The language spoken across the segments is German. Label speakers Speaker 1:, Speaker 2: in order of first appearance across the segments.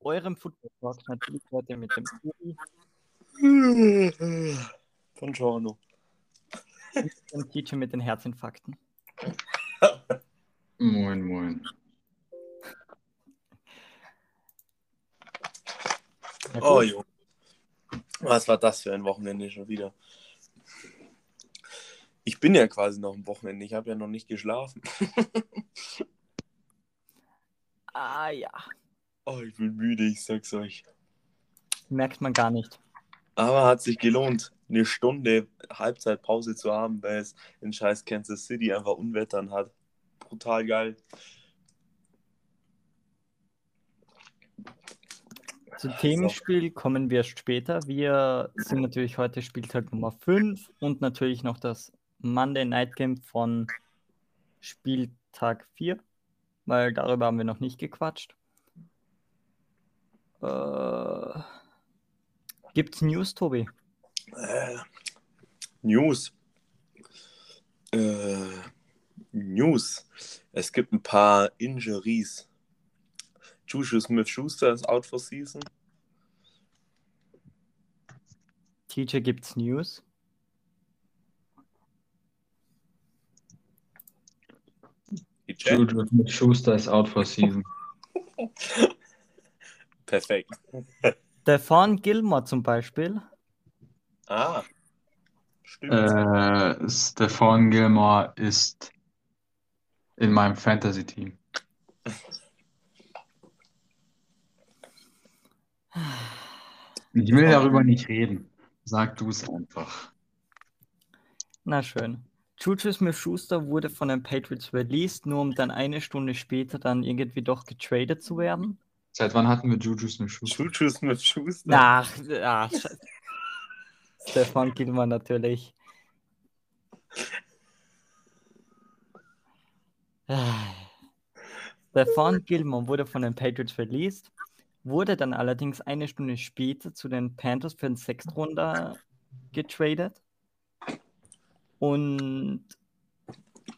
Speaker 1: eurem Football Talk natürlich heute mit dem Uri
Speaker 2: Von Giorno.
Speaker 1: und Teacher mit den Herzinfarkten.
Speaker 3: Moin, moin.
Speaker 2: Oh, jo. Was war das für ein Wochenende schon wieder? Ich bin ja quasi noch am Wochenende. Ich habe ja noch nicht geschlafen.
Speaker 1: Ah ja,
Speaker 2: Oh, ich bin müde, ich sag's euch.
Speaker 1: merkt man gar nicht.
Speaker 2: Aber hat sich gelohnt, eine Stunde Halbzeitpause zu haben, weil es in scheiß Kansas City einfach Unwettern hat. Brutal geil.
Speaker 1: Zu Themenspiel kommen wir erst später. Wir sind natürlich heute Spieltag Nummer 5 und natürlich noch das Monday Night Game von Spieltag 4, weil darüber haben wir noch nicht gequatscht. Äh, gibt's News, Tobi?
Speaker 2: Äh, News. Äh, News. Es gibt ein paar Injuries. Juju Smith-Schuster ist out for season.
Speaker 1: TJ gibt's News.
Speaker 3: Juju Smith-Schuster ist out for season.
Speaker 2: Perfekt.
Speaker 1: Stefan Gilmore zum Beispiel.
Speaker 2: Ah. Stimmt.
Speaker 3: Äh, Stephon Gilmore ist in meinem Fantasy-Team. Ich will darüber nicht reden. Sag du es einfach.
Speaker 1: Na schön. Juju Smith-Schuster wurde von den Patriots released, nur um dann eine Stunde später dann irgendwie doch getradet zu werden.
Speaker 3: Seit wann hatten wir Juju Smith-Schuster?
Speaker 2: Juju Smith-Schuster.
Speaker 1: Ach, ach scheiße. Stefan Gilmore natürlich. Stefan Gilmore wurde von den Patriots released, wurde dann allerdings eine Stunde später zu den Panthers für den Sechstrunder getradet. Und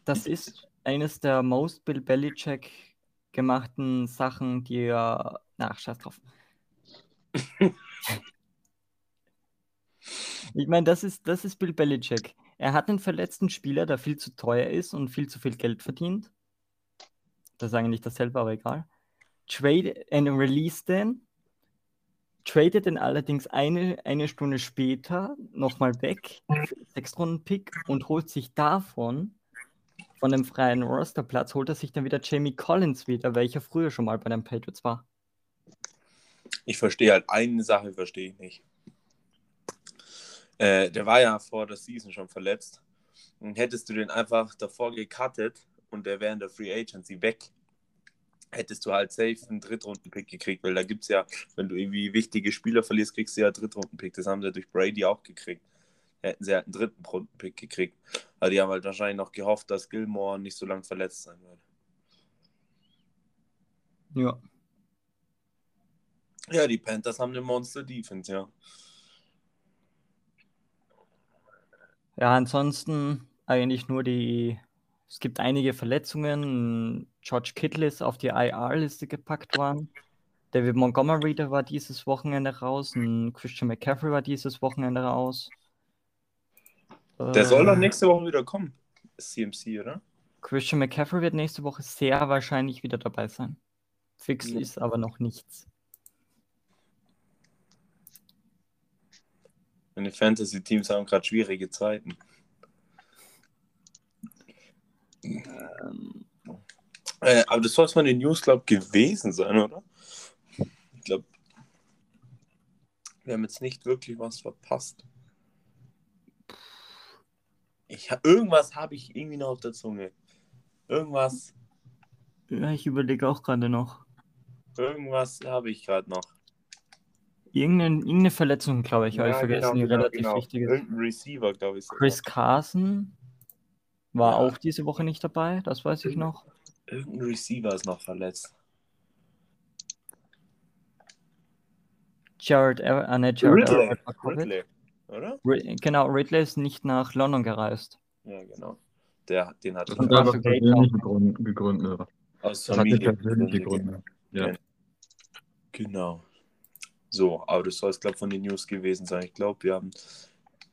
Speaker 1: das ist eines der most Bill Belichick gemachten Sachen, die er. Ach, scheiß drauf. Ich meine, das ist, das ist Bill Belichick. Er hat einen verletzten Spieler, der viel zu teuer ist und viel zu viel Geld verdient. Das ist eigentlich dasselbe, aber egal. Trade and release den. Tradet den allerdings eine, eine Stunde später nochmal weg, für den Sechstrunden-Pick und holt sich davon, von dem freien Rosterplatz, holt er sich dann wieder Jamie Collins wieder, welcher früher schon mal bei den Patriots war.
Speaker 2: Ich verstehe halt eine Sache, verstehe ich nicht. Äh, der war ja vor der Season schon verletzt. Und hättest du den einfach davor gecuttet und der wäre in der Free Agency weg, hättest du halt safe einen Drittrunden-Pick gekriegt, weil da gibt es ja, wenn du irgendwie wichtige Spieler verlierst, kriegst du ja einen Drittrunden-Pick. Das haben sie durch Brady auch gekriegt. Hätten sie halt einen dritten Runden-Pick gekriegt. Aber die haben halt wahrscheinlich noch gehofft, dass Gilmore nicht so lange verletzt sein wird.
Speaker 1: Ja.
Speaker 2: Ja, die Panthers haben eine Monster-Defense, ja.
Speaker 1: Ja, ansonsten eigentlich nur die. Es gibt einige Verletzungen. George Kittle ist auf die IR-Liste gepackt worden. David Montgomery, der war dieses Wochenende raus. Und Christian McCaffrey war dieses Wochenende raus.
Speaker 2: Der soll doch
Speaker 1: Äh,
Speaker 2: nächste Woche wieder kommen. CMC, oder?
Speaker 1: Christian McCaffrey wird nächste Woche sehr wahrscheinlich wieder dabei sein. Fix
Speaker 2: Ja.
Speaker 1: ist aber noch nichts.
Speaker 2: Meine Fantasy-Teams haben gerade schwierige Zeiten.
Speaker 1: Ähm,
Speaker 2: Äh, aber das soll es von den News, glaube gewesen sein, oder? Ich glaube, wir haben jetzt nicht wirklich was verpasst. Ich, irgendwas habe ich irgendwie noch auf der Zunge. Irgendwas,
Speaker 1: ja, ich überlege auch gerade noch.
Speaker 2: irgendwas habe ich gerade noch.
Speaker 1: Irgendeine, irgendeine Verletzung, glaube ich, habe ich vergessen,
Speaker 2: genau,
Speaker 1: die
Speaker 2: genau,
Speaker 1: relativ
Speaker 2: genau.
Speaker 1: wichtig ist.
Speaker 2: Irgendein Receiver, glaube ich. sogar.
Speaker 1: Chris Carson war
Speaker 2: Ja.
Speaker 1: auch diese Woche nicht dabei, das weiß ich noch.
Speaker 2: Irgendein Receiver ist noch verletzt.
Speaker 1: Jared, ah, ne, Jared
Speaker 2: Ridley. Ridley, oder?
Speaker 1: Genau, Ridley ist nicht nach London gereist.
Speaker 2: Ja, genau. Der, den hat
Speaker 3: Das
Speaker 1: für Geld
Speaker 3: persönliche Gründe. Gründe.
Speaker 2: aus Familie.
Speaker 3: persönliche Gründe. Ja.
Speaker 2: Genau. So, aber das soll es, glaube ich, von den News gewesen sein. Ich glaube, wir haben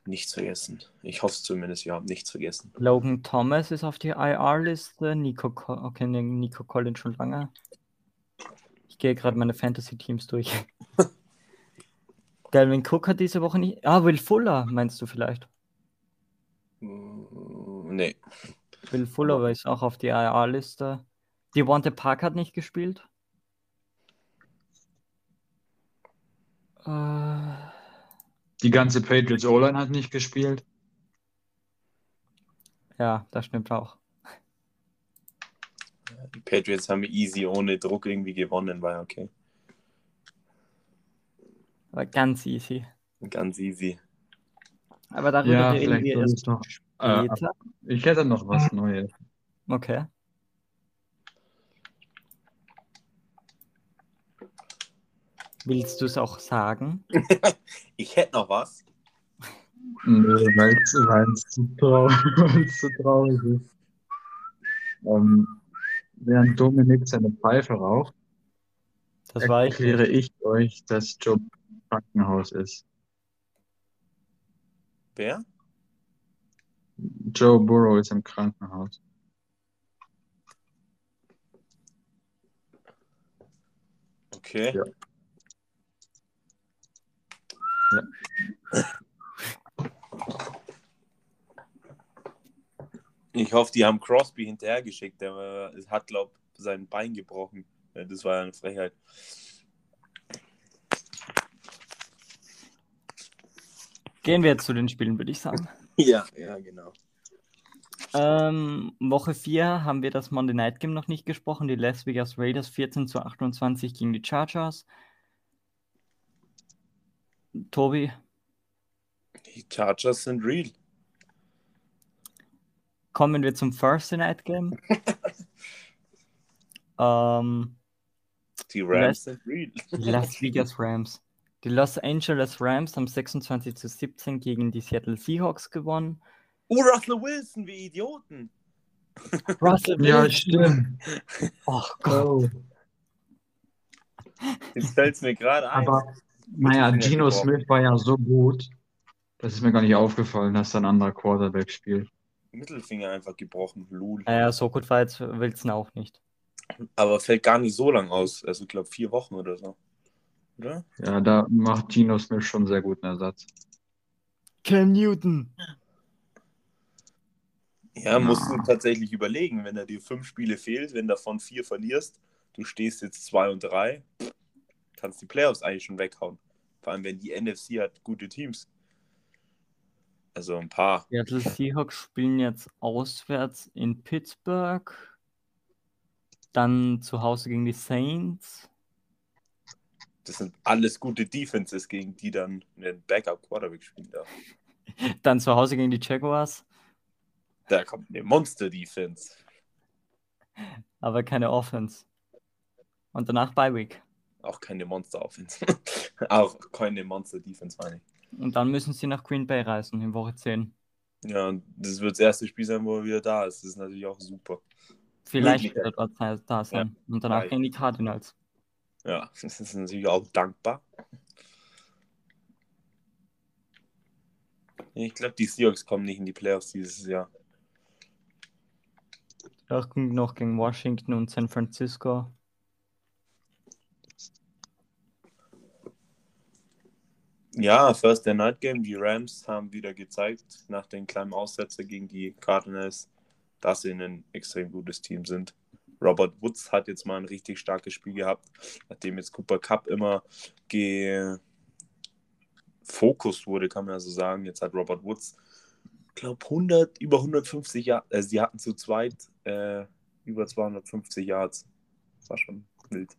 Speaker 2: nichts vergessen. Ich hoffe es zumindest, wir haben nichts vergessen.
Speaker 1: Logan Thomas ist auf die IR-Liste. Nico, Co okay, Nico Collins schon lange. Ich gehe gerade meine Fantasy-Teams durch. Delvin Cook hat diese Woche nicht. Ah, Will Fuller, meinst du vielleicht?
Speaker 2: Mm, Nee.
Speaker 1: Will Fuller war ist auch auf die IR-Liste. Devonte Park hat nicht gespielt. Äh,
Speaker 3: Die ganze Patriots O-Line hat nicht gespielt.
Speaker 1: ja, das stimmt auch.
Speaker 2: Die Patriots haben easy ohne Druck irgendwie gewonnen, war ja okay.
Speaker 1: Aber ganz easy.
Speaker 2: Ganz easy.
Speaker 1: Aber darüber
Speaker 3: Ja,
Speaker 1: reden
Speaker 3: vielleicht
Speaker 1: wir erst
Speaker 3: ich noch. Äh,
Speaker 1: später.
Speaker 3: ich hätte noch was Neues.
Speaker 1: Okay. Willst du es auch sagen?
Speaker 2: Ich hätte noch was.
Speaker 3: Nö, weil es zu, zu traurig ist. Ähm, während Dominik seine Pfeife raucht,
Speaker 1: Das war ich.
Speaker 3: erkläre ich euch, dass Joe Krankenhaus ist.
Speaker 2: Wer?
Speaker 3: Joe Burrow ist im Krankenhaus.
Speaker 2: Okay.
Speaker 3: Ja.
Speaker 2: Ich hoffe, die haben Crosby hinterhergeschickt. Der hat, glaube ich, sein Bein gebrochen. Ja, Das war ja eine Frechheit.
Speaker 1: Gehen wir jetzt zu den Spielen, würde ich sagen.
Speaker 2: Ja, ja, genau.
Speaker 1: Ähm, Woche 4 haben wir das Monday Night Game noch nicht gesprochen. Die Las Vegas Raiders 14 zu 28 gegen die Chargers. Tobi,
Speaker 2: Die Chargers sind real.
Speaker 1: kommen wir zum Thursday Night Game. ähm,
Speaker 2: Die Rams
Speaker 1: Las-
Speaker 2: sind real.
Speaker 1: die Las Vegas Rams. Die Los Angeles Rams haben 26 zu 17 gegen die Seattle Seahawks gewonnen.
Speaker 2: Oh, Russell Wilson, wie Idioten.
Speaker 1: Russell
Speaker 3: Ja,
Speaker 1: Wilson.
Speaker 3: stimmt.
Speaker 1: Oh Gott.
Speaker 3: Oh.
Speaker 2: Jetzt fällt es mir gerade ein.
Speaker 3: Aber naja, Geno. Smith war ja so gut, das ist mir gar nicht aufgefallen, dass da ein anderer Quarterback spielt.
Speaker 2: Mittelfinger einfach gebrochen. Lul.
Speaker 1: Naja, so gut war jetzt Wilson auch nicht.
Speaker 2: Aber fällt gar nicht so lang aus. Also, ich glaube, vier Wochen oder so. Oder?
Speaker 3: Ja, da macht Geno Smith schon sehr guten Ersatz.
Speaker 1: Cam Newton.
Speaker 2: Ja, musst du
Speaker 3: Ja.
Speaker 2: tatsächlich überlegen, wenn er dir fünf Spiele fehlt, wenn davon vier verlierst, du stehst jetzt zwei und drei, kannst die Playoffs eigentlich schon weghauen. Vor allem, wenn die NFC hat gute Teams. Also ein paar.
Speaker 1: Seattle Seahawks spielen jetzt auswärts in Pittsburgh. Dann zu Hause gegen die Saints.
Speaker 2: Das sind alles gute Defenses, gegen die dann ein Backup-Quarterback spielen darf.
Speaker 1: Dann zu Hause gegen die Jaguars.
Speaker 2: Da kommt eine Monster-Defense.
Speaker 1: Aber keine Offense. Und danach Bye Week.
Speaker 2: Auch keine Monster-Offense. Auch keine Monster-Defense, meine ich.
Speaker 1: Und dann müssen sie nach Green Bay reisen in Woche 10.
Speaker 2: Ja, und das wird das erste Spiel sein, wo er wieder da ist. Das ist natürlich auch super.
Speaker 1: Vielleicht wird er dort da- sein. Und danach
Speaker 2: Ja.
Speaker 1: gegen die Cardinals.
Speaker 2: Ja, das ist natürlich auch dankbar. Ich glaube, die Seahawks kommen nicht in die Playoffs dieses Jahr.
Speaker 1: Auch noch gegen Washington und San Francisco.
Speaker 2: Ja, First Night Game. Die Rams haben wieder gezeigt, nach den kleinen Aussetzer gegen die Cardinals, dass sie ein extrem gutes Team sind. Robert Woods hat jetzt mal ein richtig starkes Spiel gehabt, nachdem jetzt Cooper Cup immer gefokust wurde, kann man ja so sagen. Jetzt hat Robert Woods, glaube 100, über 150 Yards, äh, sie hatten zu zweit äh, über 250 Yards. Das war schon wild.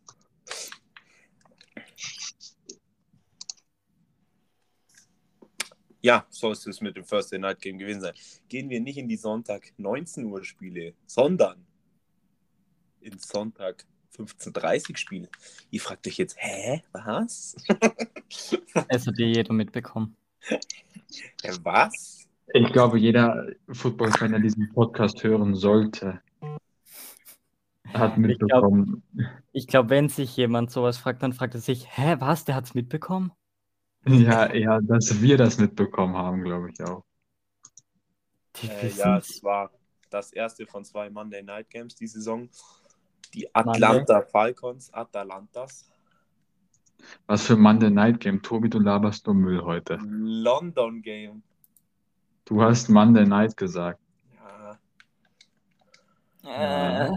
Speaker 2: Ja, so ist es mit dem First Day Night Game gewesen sein. Gehen wir nicht in die Sonntag 19 Uhr Spiele, sondern in Sonntag 15.30 Uhr Spiele. Ihr fragt euch jetzt, hä, was?
Speaker 1: Es hat ja jeder mitbekommen.
Speaker 2: Was?
Speaker 3: Ich glaube, jeder Football-Fan, der diesen Podcast hören sollte, hat mitbekommen.
Speaker 1: Ich glaube, wenn sich jemand sowas fragt, dann fragt er sich, hä, was, der hat es mitbekommen?
Speaker 3: Ja, ja, dass wir das mitbekommen haben, glaube ich auch.
Speaker 2: Äh, ja, es war das erste von zwei Monday Night Games die Saison. Die Atlanta Falcons, Atalantas.
Speaker 3: Was für Monday Night Game. Tobi, du laberst nur Müll heute.
Speaker 2: London Game.
Speaker 3: Du hast Monday Night gesagt.
Speaker 2: Ja.
Speaker 1: Äh,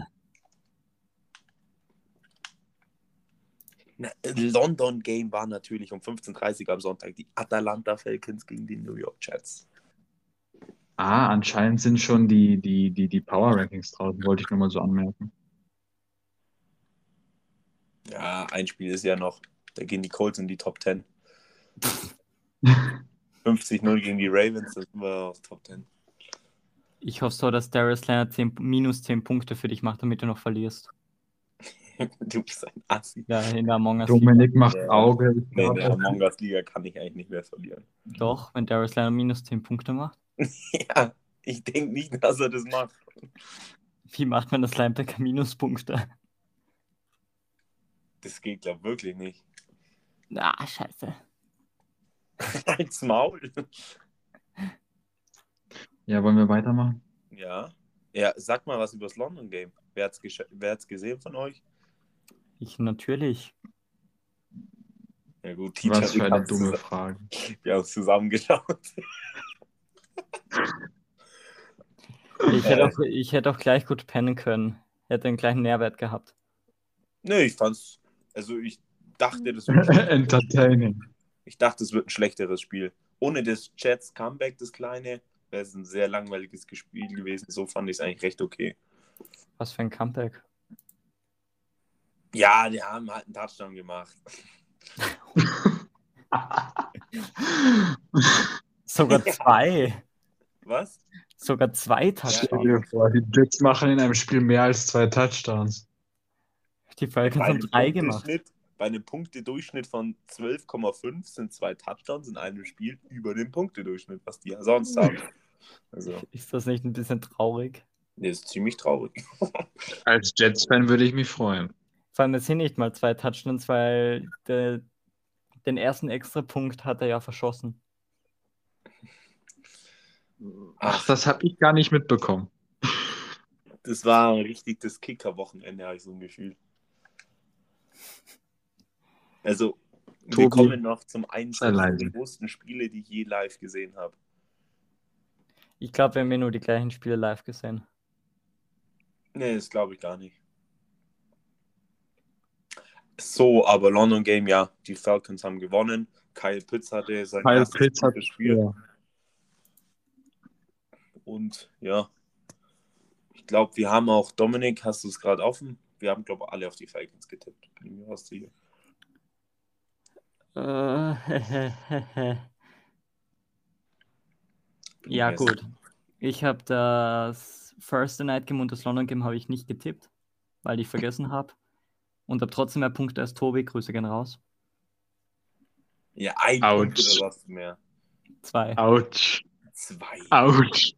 Speaker 2: Na, London Game war natürlich um 15.30 Uhr am Sonntag. Die Atalanta Falcons gegen die New York Jets.
Speaker 3: Ah, anscheinend sind schon die, die, die, die Power Rankings draußen, wollte ich nur mal so anmerken.
Speaker 2: Ja, ein Spiel ist ja noch. Da gehen die Colts in die Top 10. 50-0 gegen die Ravens, dann sind wir auf Top 10.
Speaker 1: ich hoffe so, dass Darius Leonard 10, minus 10 Punkte für dich macht, damit du noch verlierst.
Speaker 2: Du bist ein Assi.
Speaker 1: Ja, in der Among Us Liga.
Speaker 3: Dominik macht
Speaker 2: Ja.
Speaker 3: Auge. Ich
Speaker 2: Nee, in der Among Us Liga kann ich eigentlich nicht mehr verlieren.
Speaker 1: Doch, wenn Darius Leonard minus 10 Punkte macht.
Speaker 2: Ja, ich denke nicht, dass er das macht.
Speaker 1: Wie macht man das Linebacker Minuspunkte?
Speaker 2: Das geht, glaube ich, wirklich nicht.
Speaker 1: Ah, scheiße.
Speaker 2: Als Maul.
Speaker 3: Ja, wollen wir weitermachen?
Speaker 2: Ja. Ja, sag mal was über das London Game. Wer hat's, gesch- wer hat's gesehen von euch?
Speaker 1: Ich natürlich.
Speaker 2: Ja gut,
Speaker 3: Was für eine dumme Frage.
Speaker 2: Wir haben zusammengeschaut.
Speaker 1: Ich hätte,
Speaker 2: Äh.
Speaker 1: auch, ich hätte auch gleich gut pennen können. Hätte einen gleichen Nährwert gehabt.
Speaker 2: Nee, ich fand's. Also ich dachte, das wird,
Speaker 3: Entertaining.
Speaker 2: ich dachte, es wird ein schlechteres Spiel. Ohne das Jets Comeback, das kleine, wäre es ein sehr langweiliges Spiel gewesen. So fand ich es eigentlich recht okay.
Speaker 1: Was für ein Comeback.
Speaker 2: Ja, die haben halt einen Touchdown gemacht.
Speaker 1: Sogar
Speaker 2: Ja.
Speaker 1: zwei.
Speaker 2: Was?
Speaker 1: Sogar zwei Touchdowns.
Speaker 3: Stell dir vor, die Jets machen in einem Spiel mehr als zwei Touchdowns.
Speaker 1: Die Falcons haben drei gemacht.
Speaker 2: Bei einem Punktedurchschnitt von 12,5 sind zwei Touchdowns in einem Spiel über dem Punktedurchschnitt, was die ja sonst haben. Also,
Speaker 1: Ist das nicht ein bisschen traurig?
Speaker 2: nee, ist ziemlich traurig.
Speaker 3: Als Jets-Fan würde ich mich freuen.
Speaker 1: Vor allem, es sind nicht mal zwei Touchdowns, weil der, den ersten Extrapunkt hat er ja verschossen.
Speaker 3: Ach, das habe ich gar nicht mitbekommen.
Speaker 2: Das war richtig das Kicker-Wochenende, habe ich so ein Gefühl. Also, wir
Speaker 3: Tobi,
Speaker 2: kommen noch zum Einsatz der größten Spiele, die ich je live gesehen habe.
Speaker 1: Ich glaube, wir haben ja nur die gleichen Spiele live gesehen.
Speaker 2: Nee, das glaube ich gar nicht. So, aber London Game, ja, die Falcons haben gewonnen. Kyle Pitts hatte sein
Speaker 3: Kyle
Speaker 2: erstes
Speaker 3: Pitts hat
Speaker 2: Spiel.
Speaker 3: ja.
Speaker 2: Und ja, ich glaube, wir haben auch, Dominik, hast du es gerade offen? Wir haben, glaube ich, alle auf die Falcons getippt. Bin mir fast sicher.
Speaker 1: Äh, ja, gut. Ich habe das First Night Game und das London Game habe ich nicht getippt, weil ich vergessen habe. Und habe trotzdem mehr Punkte als Tobi. Grüße gehen raus.
Speaker 2: Ja, ein
Speaker 3: Autsch.
Speaker 2: Punkt oder was mehr.
Speaker 1: Zwei.
Speaker 3: Autsch.
Speaker 2: Zwei.
Speaker 3: Autsch.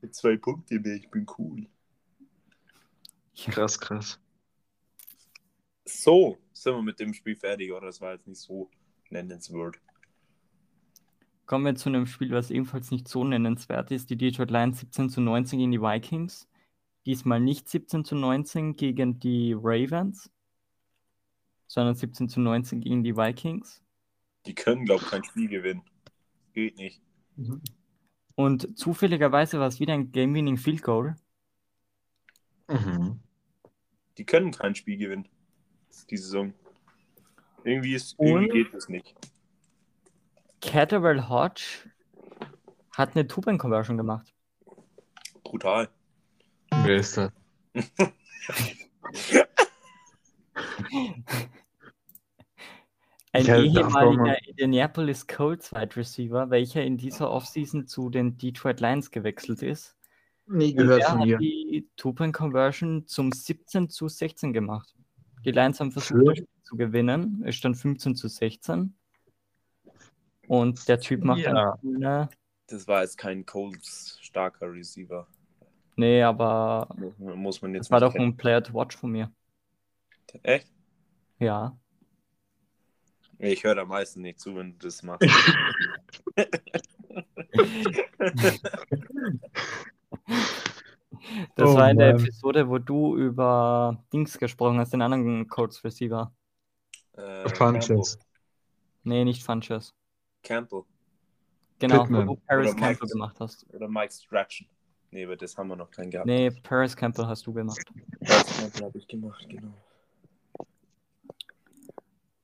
Speaker 2: Mit zwei Punkte mehr, ich bin cool.
Speaker 3: Krass, krass.
Speaker 2: So, sind wir mit dem Spiel fertig, oder? Das war jetzt nicht so nennenswert.
Speaker 1: Kommen wir zu einem Spiel, was ebenfalls nicht so nennenswert ist. Die Detroit Lions 17 zu 19 gegen die Vikings. Diesmal nicht 17 zu 19 gegen die Ravens, sondern 17 zu 19 gegen die Vikings.
Speaker 2: Die können, glaube ich, kein Spiel gewinnen. Geht nicht.
Speaker 1: Und zufälligerweise war es wieder ein Game-Winning Field Goal.
Speaker 3: Mhm.
Speaker 2: Die können kein Spiel gewinnen. Die Saison. Irgendwie, ist, irgendwie geht es nicht.
Speaker 1: Catterwell Hodge hat eine Two-Point-Conversion gemacht.
Speaker 2: Brutal.
Speaker 3: Wer ist das?
Speaker 1: Ein ehemaliger
Speaker 3: mal-
Speaker 1: Indianapolis Colts Wide Receiver, welcher in dieser Offseason zu den Detroit Lions gewechselt ist.
Speaker 3: Nie
Speaker 1: Und der hat die Two-Point-Conversion zum 17 zu 16 gemacht. Die Lions haben versucht,
Speaker 3: Für?
Speaker 1: das Spiel zu gewinnen. Es stand 15 zu 16. Und der Typ macht
Speaker 3: Ja.
Speaker 1: eine,
Speaker 2: Das war jetzt kein Colts starker Receiver.
Speaker 1: Nee, aber
Speaker 2: Muss, man jetzt
Speaker 1: das war doch ein Player to Watch von mir.
Speaker 2: kennen. Echt?
Speaker 1: Ja.
Speaker 2: Ich höre da meistens nicht zu, wenn du das machst.
Speaker 1: Das
Speaker 3: Oh
Speaker 1: war in der
Speaker 3: Mann.
Speaker 1: Episode, wo du über Dings gesprochen hast, den anderen Colts Receiver.
Speaker 2: äh,
Speaker 3: Funches.
Speaker 1: Nee, nicht Funches.
Speaker 2: Campbell.
Speaker 1: Genau,
Speaker 3: Pittman.
Speaker 1: wo du Paris
Speaker 2: Oder Mike.
Speaker 1: Campbell gemacht hast.
Speaker 2: Oder Mike Stratchen. Nee, aber das haben wir noch keinen gehabt.
Speaker 1: Nee, Paris Campbell hast du gemacht.
Speaker 2: Das Campbell habe ich gemacht, genau.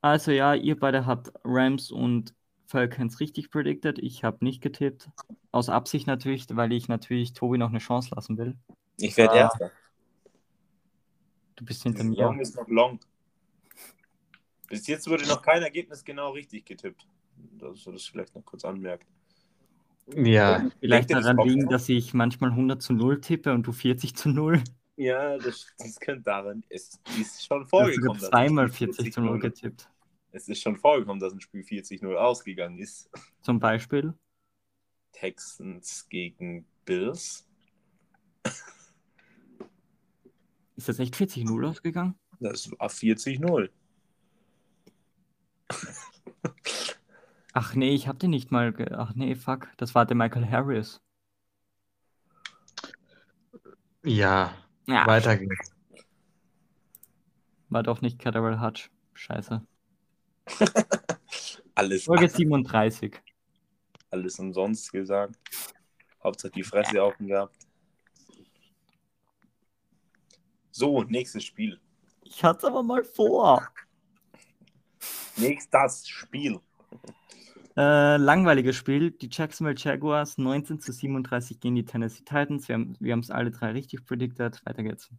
Speaker 1: Also ja, ihr beide habt Rams und Falcons richtig predicted. Ich habe nicht getippt. Aus Absicht natürlich, weil ich natürlich Tobi noch eine Chance lassen will.
Speaker 2: Ich werde
Speaker 1: Ah,
Speaker 2: Erster.
Speaker 1: Du bist hinter mir.
Speaker 2: Long ist noch long. Bis jetzt wurde noch kein Ergebnis genau richtig getippt. Dass du das vielleicht noch kurz anmerkt.
Speaker 3: Ja,
Speaker 1: Vielleicht
Speaker 2: ihr, das
Speaker 1: daran
Speaker 2: kommt
Speaker 1: liegen, dass ich manchmal 100 zu 0 tippe und du 40 zu 0.
Speaker 2: Ja, das, das könnte daran. Es ist schon
Speaker 1: Ich habe
Speaker 2: vorgekommen. dass ein
Speaker 1: zweimal
Speaker 2: Spiel
Speaker 1: 40 zu 0
Speaker 2: 40-0
Speaker 1: getippt.
Speaker 2: Es ist schon vorgekommen, dass ein Spiel 40-0 ausgegangen ist.
Speaker 1: Zum Beispiel.
Speaker 2: Texans gegen Bills.
Speaker 1: Ist das echt 40-0 ausgegangen?
Speaker 2: Das war 40-0.
Speaker 1: Ach nee, ich hab den nicht mal. Ge Ach nee, fuck. Das war der Michael Harris.
Speaker 3: ja,
Speaker 1: Ja,
Speaker 3: weiter geht's.
Speaker 1: war doch nicht Caterwell Hutch. Scheiße.
Speaker 2: Alles,
Speaker 1: Folge 37.
Speaker 2: alles umsonst gesagt. Hauptsache die Fresse offen gehabt. So, nächstes Spiel.
Speaker 1: Ich hatte aber mal vor.
Speaker 2: Nächstes Spiel.
Speaker 1: Äh, langweiliges Spiel. Die Jacksonville Jaguars 19 zu 37 gegen die Tennessee Titans. Wir haben es alle drei richtig predicted. Weiter geht's.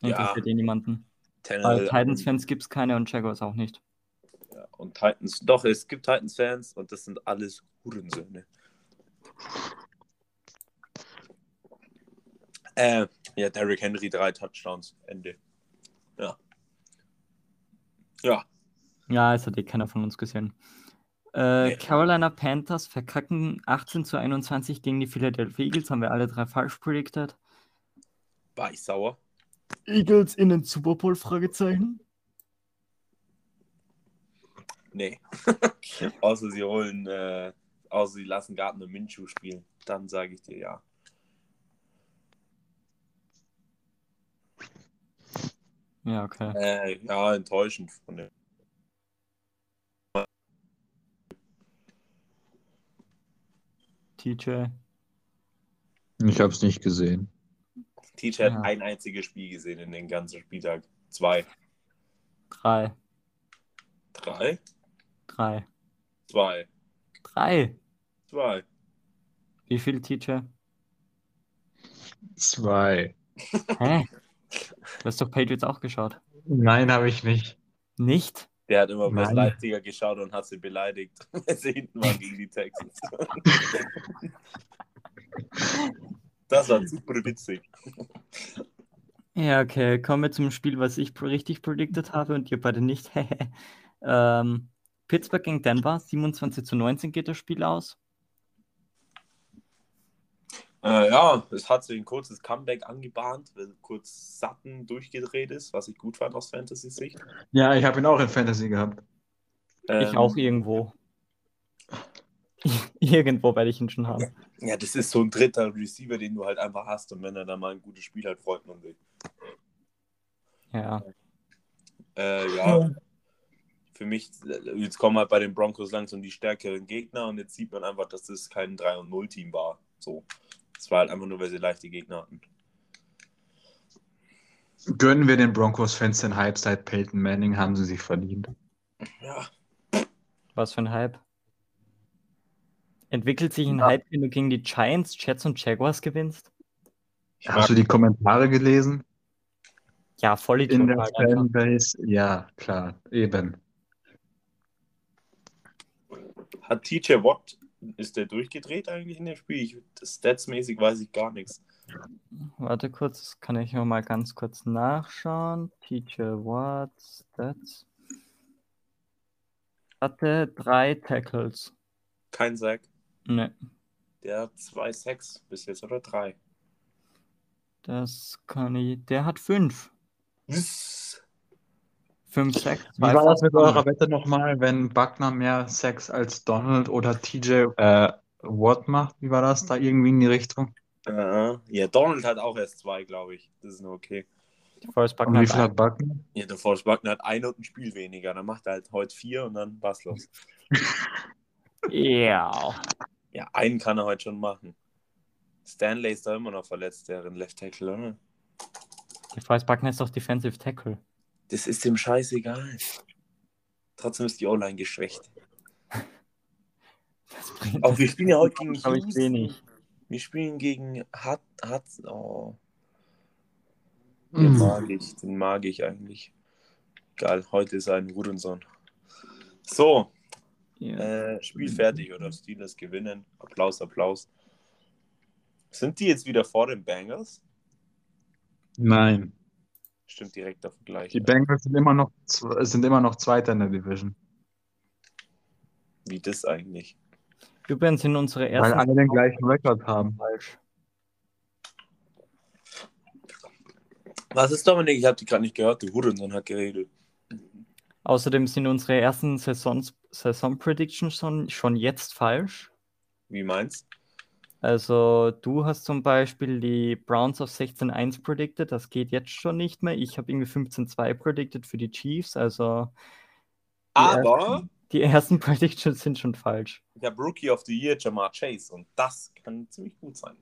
Speaker 2: Ja.
Speaker 1: Interessiert eh niemanden. Weil Titans-Fans gibt es keine und Jaguars auch nicht.
Speaker 2: Ja, und Titans, doch, es gibt Titans-Fans und das sind alles Hurensöhne. Äh, ja, Derrick Henry, drei Touchdowns, Ende. Ja. Ja,
Speaker 1: Ja, es hat eh keiner von uns gesehen. Äh,
Speaker 2: Nee.
Speaker 1: Carolina Panthers verkacken 18 zu 21 gegen die Philadelphia Eagles. Haben wir alle drei falsch predicted.
Speaker 2: war ich sauer.
Speaker 1: Eagles in den Super Bowl? Fragezeichen.
Speaker 2: Nee. außer sie holen, äh, außer sie lassen Gartner Minshew spielen. Dann sage ich dir ja.
Speaker 1: Ja, okay.
Speaker 2: Äh, ja, enttäuschend von dem.
Speaker 1: TJ.
Speaker 3: Ich habe es nicht gesehen.
Speaker 2: TJ hat
Speaker 1: Ja.
Speaker 2: ein einziges Spiel gesehen in den ganzen Spieltag. Zwei.
Speaker 1: Drei.
Speaker 2: Drei?
Speaker 1: Drei.
Speaker 2: Zwei.
Speaker 1: Drei.
Speaker 2: Zwei.
Speaker 1: Wie viel TJ?
Speaker 3: Zwei.
Speaker 1: Hä? Du hast doch Patriots auch geschaut.
Speaker 3: Nein, habe ich nicht.
Speaker 1: Nicht?
Speaker 2: Der hat immer bei
Speaker 3: Nein.
Speaker 2: Leipziger geschaut und hat sie beleidigt, weil sie hinten waren gegen die Texans. das war super witzig.
Speaker 1: Ja, okay. Kommen wir zum Spiel, was ich richtig predicted habe und ihr beide nicht. ähm, Pittsburgh gegen Denver. 27 zu 19 geht das Spiel aus.
Speaker 2: Äh, ja, es hat sich ein kurzes Comeback angebahnt, weil kurz Satten durchgedreht ist, was ich gut fand aus Fantasy-Sicht.
Speaker 3: Ja, ich habe ihn auch in Fantasy gehabt.
Speaker 1: Ich
Speaker 2: Ähm,
Speaker 1: auch irgendwo. irgendwo werde ich ihn schon haben.
Speaker 2: Ja, das ist so ein dritter Receiver, den du halt einfach hast und wenn er da mal ein gutes Spiel hat, freut man sich.
Speaker 1: Ja.
Speaker 2: Äh, ja, für mich, jetzt kommen halt bei den Broncos langsam die stärkeren Gegner und jetzt sieht man einfach, dass das kein 3- und 0-Team war. So. Es war halt einfach nur, weil sie leichte Gegner hatten.
Speaker 3: Gönnen wir den Broncos-Fans den Hype seit Peyton Manning, haben sie sich verdient.
Speaker 2: Ja,
Speaker 1: Was für ein Hype. Entwickelt sich ein
Speaker 3: Ja.
Speaker 1: Hype, wenn du gegen die Giants, Jets und Jaguars gewinnst?
Speaker 2: ich
Speaker 3: Hast du die Kommentare gelesen?
Speaker 1: Ja, voll
Speaker 3: In der. Fanbase? Ja, klar, eben.
Speaker 2: Hat TJ Watt, ist der durchgedreht eigentlich in dem Spiel? Ich, statsmäßig weiß ich gar nichts.
Speaker 1: Warte kurz, das kann ich noch mal ganz kurz nachschauen. Teacher Watt, Stats. Hatte drei Tackles.
Speaker 2: Kein Sack.
Speaker 1: Ne,
Speaker 2: Der hat zwei Sacks bis jetzt oder drei.
Speaker 1: Das kann ich. Der hat fünf.
Speaker 2: Was?
Speaker 1: Fünf Sacks.
Speaker 3: Wie war das mit eurer Wette nochmal, wenn Buckner mehr Sex als Donald oder TJ äh, Watt macht? Wie war das da irgendwie in die Richtung?
Speaker 2: Äh, ja, Donald hat auch erst zwei, glaube ich. Das ist nur okay.
Speaker 1: Forrest
Speaker 3: Und
Speaker 1: Buckner
Speaker 3: wie
Speaker 1: hat
Speaker 3: viel hat Buckner?
Speaker 2: Ja, der Forrest Buckner hat ein und ein Spiel weniger. Dann macht er halt heute vier und dann war's los.
Speaker 1: Ja.
Speaker 2: Ja, einen kann er heute schon machen. Stanley ist da immer noch verletzt, deren Left Tackle, oder?
Speaker 1: Forrest Buckner ist doch Defensive Tackle.
Speaker 2: Das ist dem scheißegal. Trotzdem ist die O-Line geschwächt. Auch wir spielen ja heute gegen Houston.
Speaker 1: wenig.
Speaker 2: Wir spielen gegen Hut, Hut, oh, den
Speaker 3: Mm.
Speaker 2: mag ich, den mag ich eigentlich. Geil, heute ist ein Hurensohn. So,
Speaker 1: Ja.
Speaker 2: äh, Spiel fertig oder Steelers gewinnen. Applaus, Applaus. Sind die jetzt wieder vor den Bengals?
Speaker 3: Nein.
Speaker 2: Stimmt direkter Vergleich.
Speaker 3: Die Bengals sind immer noch, sind immer noch Zweiter in der Division.
Speaker 2: Wie das eigentlich?
Speaker 1: Übrigens sind unsere
Speaker 3: Weil
Speaker 1: ersten
Speaker 3: alle den gleichen Rekord haben.
Speaker 1: falsch.
Speaker 2: Was ist Dominik? Ich habe die gerade nicht gehört. Der Hurensohn hat geredet.
Speaker 1: Außerdem sind unsere ersten Saisons, Saison Predictions schon, schon jetzt falsch.
Speaker 2: Wie meinst
Speaker 1: Also du hast zum Beispiel die Browns auf 16-1 predicted, das geht jetzt schon nicht mehr. Ich habe irgendwie 15-2 predicted für die Chiefs, also die,
Speaker 2: Aber
Speaker 1: ersten, die ersten Predictions sind schon falsch.
Speaker 2: ich habe Rookie of the Year Jamar Chase und das kann ziemlich gut sein.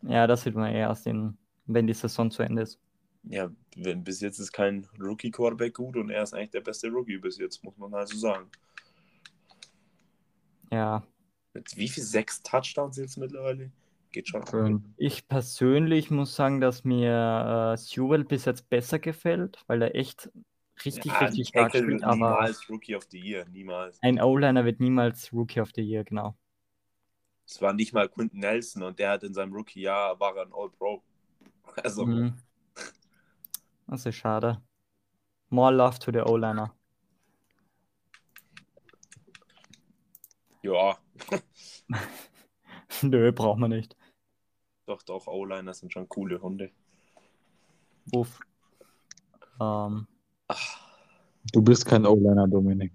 Speaker 1: Ja, das sieht man erst, in, wenn die Saison zu Ende ist.
Speaker 2: Ja, wenn, bis jetzt ist kein Rookie-Quarterback gut und er ist eigentlich der beste Rookie bis jetzt, muss man also sagen.
Speaker 1: Ja,
Speaker 2: Mit wie viel? Sechs Touchdowns jetzt mittlerweile? Geht schon.
Speaker 3: Fünf.
Speaker 1: ich persönlich muss sagen, dass mir äh, Sewell bis jetzt besser gefällt, weil er echt richtig,
Speaker 2: Ja,
Speaker 1: richtig stark spielt,
Speaker 2: wird
Speaker 1: aber
Speaker 2: niemals Rookie of the Year, niemals.
Speaker 1: ein O-Liner wird niemals Rookie of the Year, genau.
Speaker 2: Es war nicht mal Quinton Nelson und der hat in seinem Rookie-Jahr war ein All-Pro. Also,
Speaker 1: Mhm. Das ist schade. More love to the O-Liner.
Speaker 2: ja,
Speaker 1: Nö, braucht man nicht.
Speaker 2: doch, doch, O-Liner sind schon coole Hunde.
Speaker 1: Uff. Ähm,
Speaker 3: Du bist kein O-Liner, Dominik.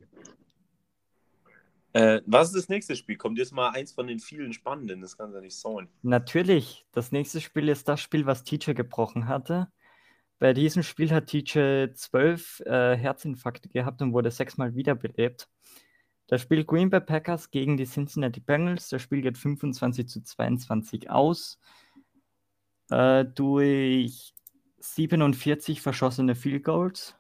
Speaker 2: Äh, was ist das nächste Spiel? Kommt jetzt mal eins von den vielen spannenden, das kann ja nicht sein.
Speaker 1: natürlich, das nächste Spiel ist das Spiel, was TJ gebrochen hatte. Bei diesem Spiel hat TJ zwölf äh, Herzinfarkte gehabt und wurde sechsmal wiederbelebt. Das Spiel Green Bay Packers gegen die Cincinnati Bengals. Das Spiel geht 25 zu 22 aus. Äh, durch 47 verschossene Field Goals.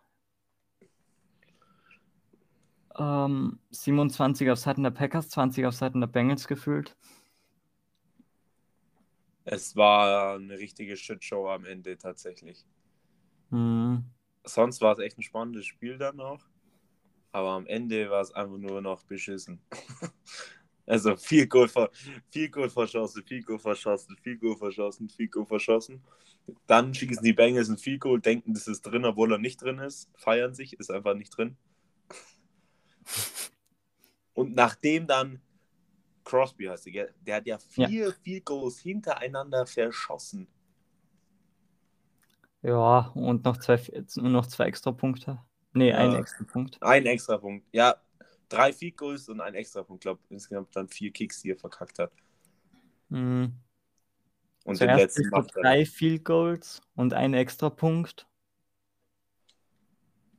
Speaker 1: Ähm, 27 auf Seiten der Packers, 20 auf Seiten der Bengals gefühlt.
Speaker 2: Es war eine richtige Shitshow am Ende tatsächlich.
Speaker 1: Hm.
Speaker 2: Sonst war es echt ein spannendes Spiel dann noch. Aber am Ende war es einfach nur noch beschissen. also viel Goal, ver viel Goal verschossen, viel Goal verschossen, viel Goal verschossen, viel Goal verschossen. Dann schießen die Bengals ein viel Goal, denken, das ist drin, obwohl er nicht drin ist. Feiern sich, ist einfach nicht drin. Und nachdem dann Crosby heißt der, der hat ja vier Field Goals hintereinander verschossen.
Speaker 1: Ja, und noch zwei, noch zwei extra Punkte. Nee,
Speaker 2: Ja.
Speaker 1: ein extra Punkt.
Speaker 2: Ein extra Punkt. Ja, drei Field Goals und ein extra Punkt. Ich glaube, insgesamt dann vier Kicks, die er verkackt hat.
Speaker 1: Hm.
Speaker 2: Und den
Speaker 1: Zuerst
Speaker 2: letzten
Speaker 1: kriegst du
Speaker 2: macht er.
Speaker 1: drei Field Goals und einen extra Punkt.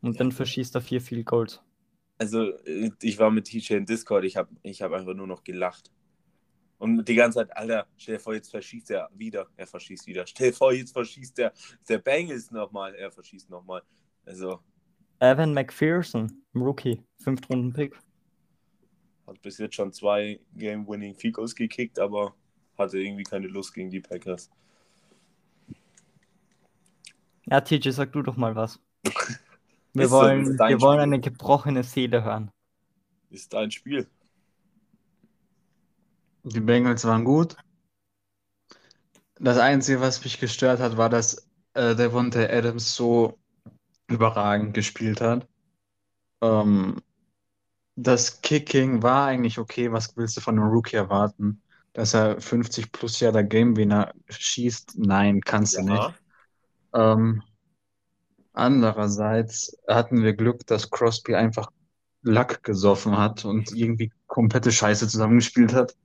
Speaker 1: Und dann verschießt er vier Field Goals.
Speaker 2: Also, äh, ich war mit TJ in Discord, ich habe ich hab einfach nur noch gelacht. Und die ganze Zeit, Alter, stell dir vor, jetzt verschießt er wieder. Er verschießt wieder. Stell dir vor, jetzt verschießt der, der Bengals nochmal. Er verschießt nochmal. Also,
Speaker 1: Evan McPherson, Rookie, Fünftrunden-Pick.
Speaker 2: hat bis jetzt schon zwei Game-Winning Goals gekickt, aber hatte irgendwie keine Lust gegen die Packers.
Speaker 1: Ja, TJ, sag du doch mal was. Wir wollen,
Speaker 2: dein
Speaker 1: wir wollen eine gebrochene Seele hören.
Speaker 2: Ist ein Spiel.
Speaker 3: Die Bengals waren gut. Das Einzige, was mich gestört hat, war, dass äh, Devontae Adams so überragend gespielt hat. Ähm, das Kicking war eigentlich okay. Was willst du von einem Rookie erwarten? dass er 50 plus Jahre Game Winner schießt? Nein, kannst du nicht.
Speaker 2: Ja,
Speaker 3: Ähm, andererseits hatten wir Glück, dass Crosby einfach Lack gesoffen hat und irgendwie komplette Scheiße zusammengespielt hat.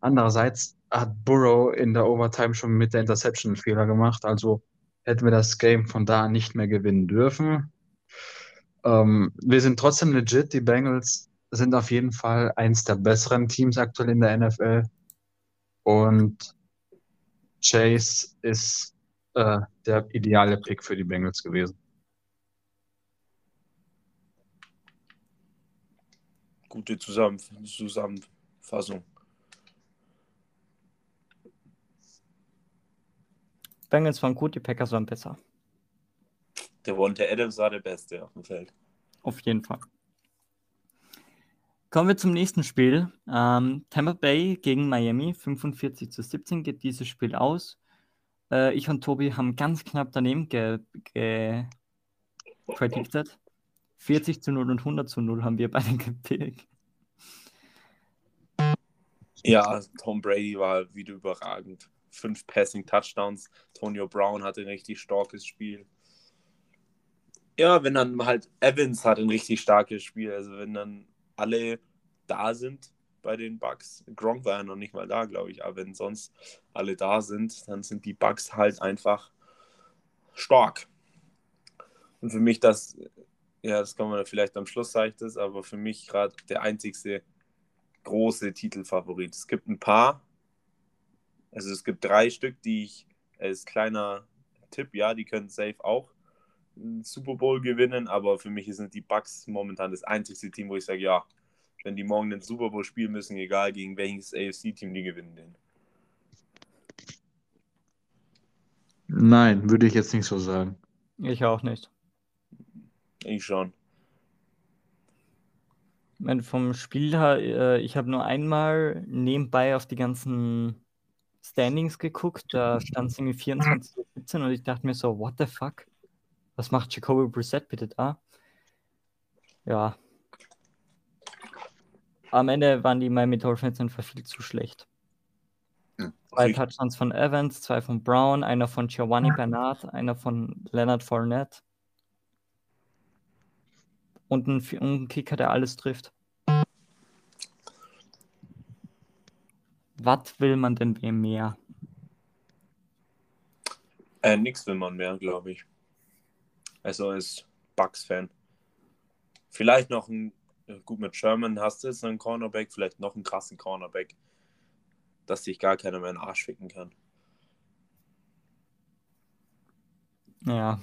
Speaker 3: Andererseits hat Burrow in der Overtime schon mit der Interception einen Fehler gemacht, also hätten wir das Game von da an nicht mehr gewinnen dürfen. Ähm, wir sind trotzdem legit. Die Bengals sind auf jeden Fall eins der besseren Teams aktuell in der NFL. Und Chase ist äh, der ideale Pick für die Bengals gewesen.
Speaker 2: gute Zusammen Zusammenfassung.
Speaker 1: Bengals waren gut, die Packers waren besser.
Speaker 2: Der Wonte Adams war der Beste auf dem Feld.
Speaker 1: Auf jeden Fall. Kommen wir zum nächsten Spiel. Ähm, Tampa Bay gegen Miami. 45 zu 17 geht dieses Spiel aus. Äh, ich und Tobi haben ganz knapp daneben ge, ge predicted. 40 zu 0 und 100 zu 0 haben wir beide gepickt.
Speaker 2: Ja, Tom Brady war wieder überragend. Fünf Passing Touchdowns. Tonio Brown hatte ein richtig starkes Spiel. Ja, wenn dann halt Evans hat ein richtig starkes Spiel. Also wenn dann alle da sind bei den Bucks. Gronk war ja noch nicht mal da, glaube ich. Aber wenn sonst alle da sind, dann sind die Bucks halt einfach stark. Und für mich das, ja, das kann man vielleicht am Schluss sagen, das, aber für mich gerade der einzigste große Titelfavorit. Es gibt ein paar, also es gibt drei Stück, die ich als kleiner Tipp, ja, die können safe auch einen Super Bowl gewinnen, aber für mich sind die Bucks momentan das einzigste Team, wo ich sage, ja, wenn die morgen den Super Bowl spielen müssen, egal gegen welches AFC-Team, die gewinnen den.
Speaker 3: Nein, würde ich jetzt nicht so sagen.
Speaker 1: Ich auch nicht.
Speaker 2: Ich schon.
Speaker 1: Ich meine, vom Spiel her, äh, ich habe nur einmal nebenbei auf die ganzen Standings geguckt. Da stand es irgendwie 24 zu 17 und ich dachte mir so, what the fuck? Was macht Jacoby Brissett bitte da? Ja. Am Ende waren die Miami Dolphins einfach viel zu schlecht. Zwei
Speaker 2: Richtig.
Speaker 1: Touchdowns von Evans, zwei von Brown, einer von Giovanni Bernard, einer von Leonard Fournette. Und ein, ein Kicker, der alles trifft. Was will man denn mehr?
Speaker 2: Äh, nix will man mehr, glaube ich. Also als Bucks-Fan. Vielleicht noch ein, äh, gut mit Sherman hast du jetzt einen Cornerback, vielleicht noch einen krassen Cornerback, dass sich gar keiner mehr in den Arsch ficken kann.
Speaker 1: Ja,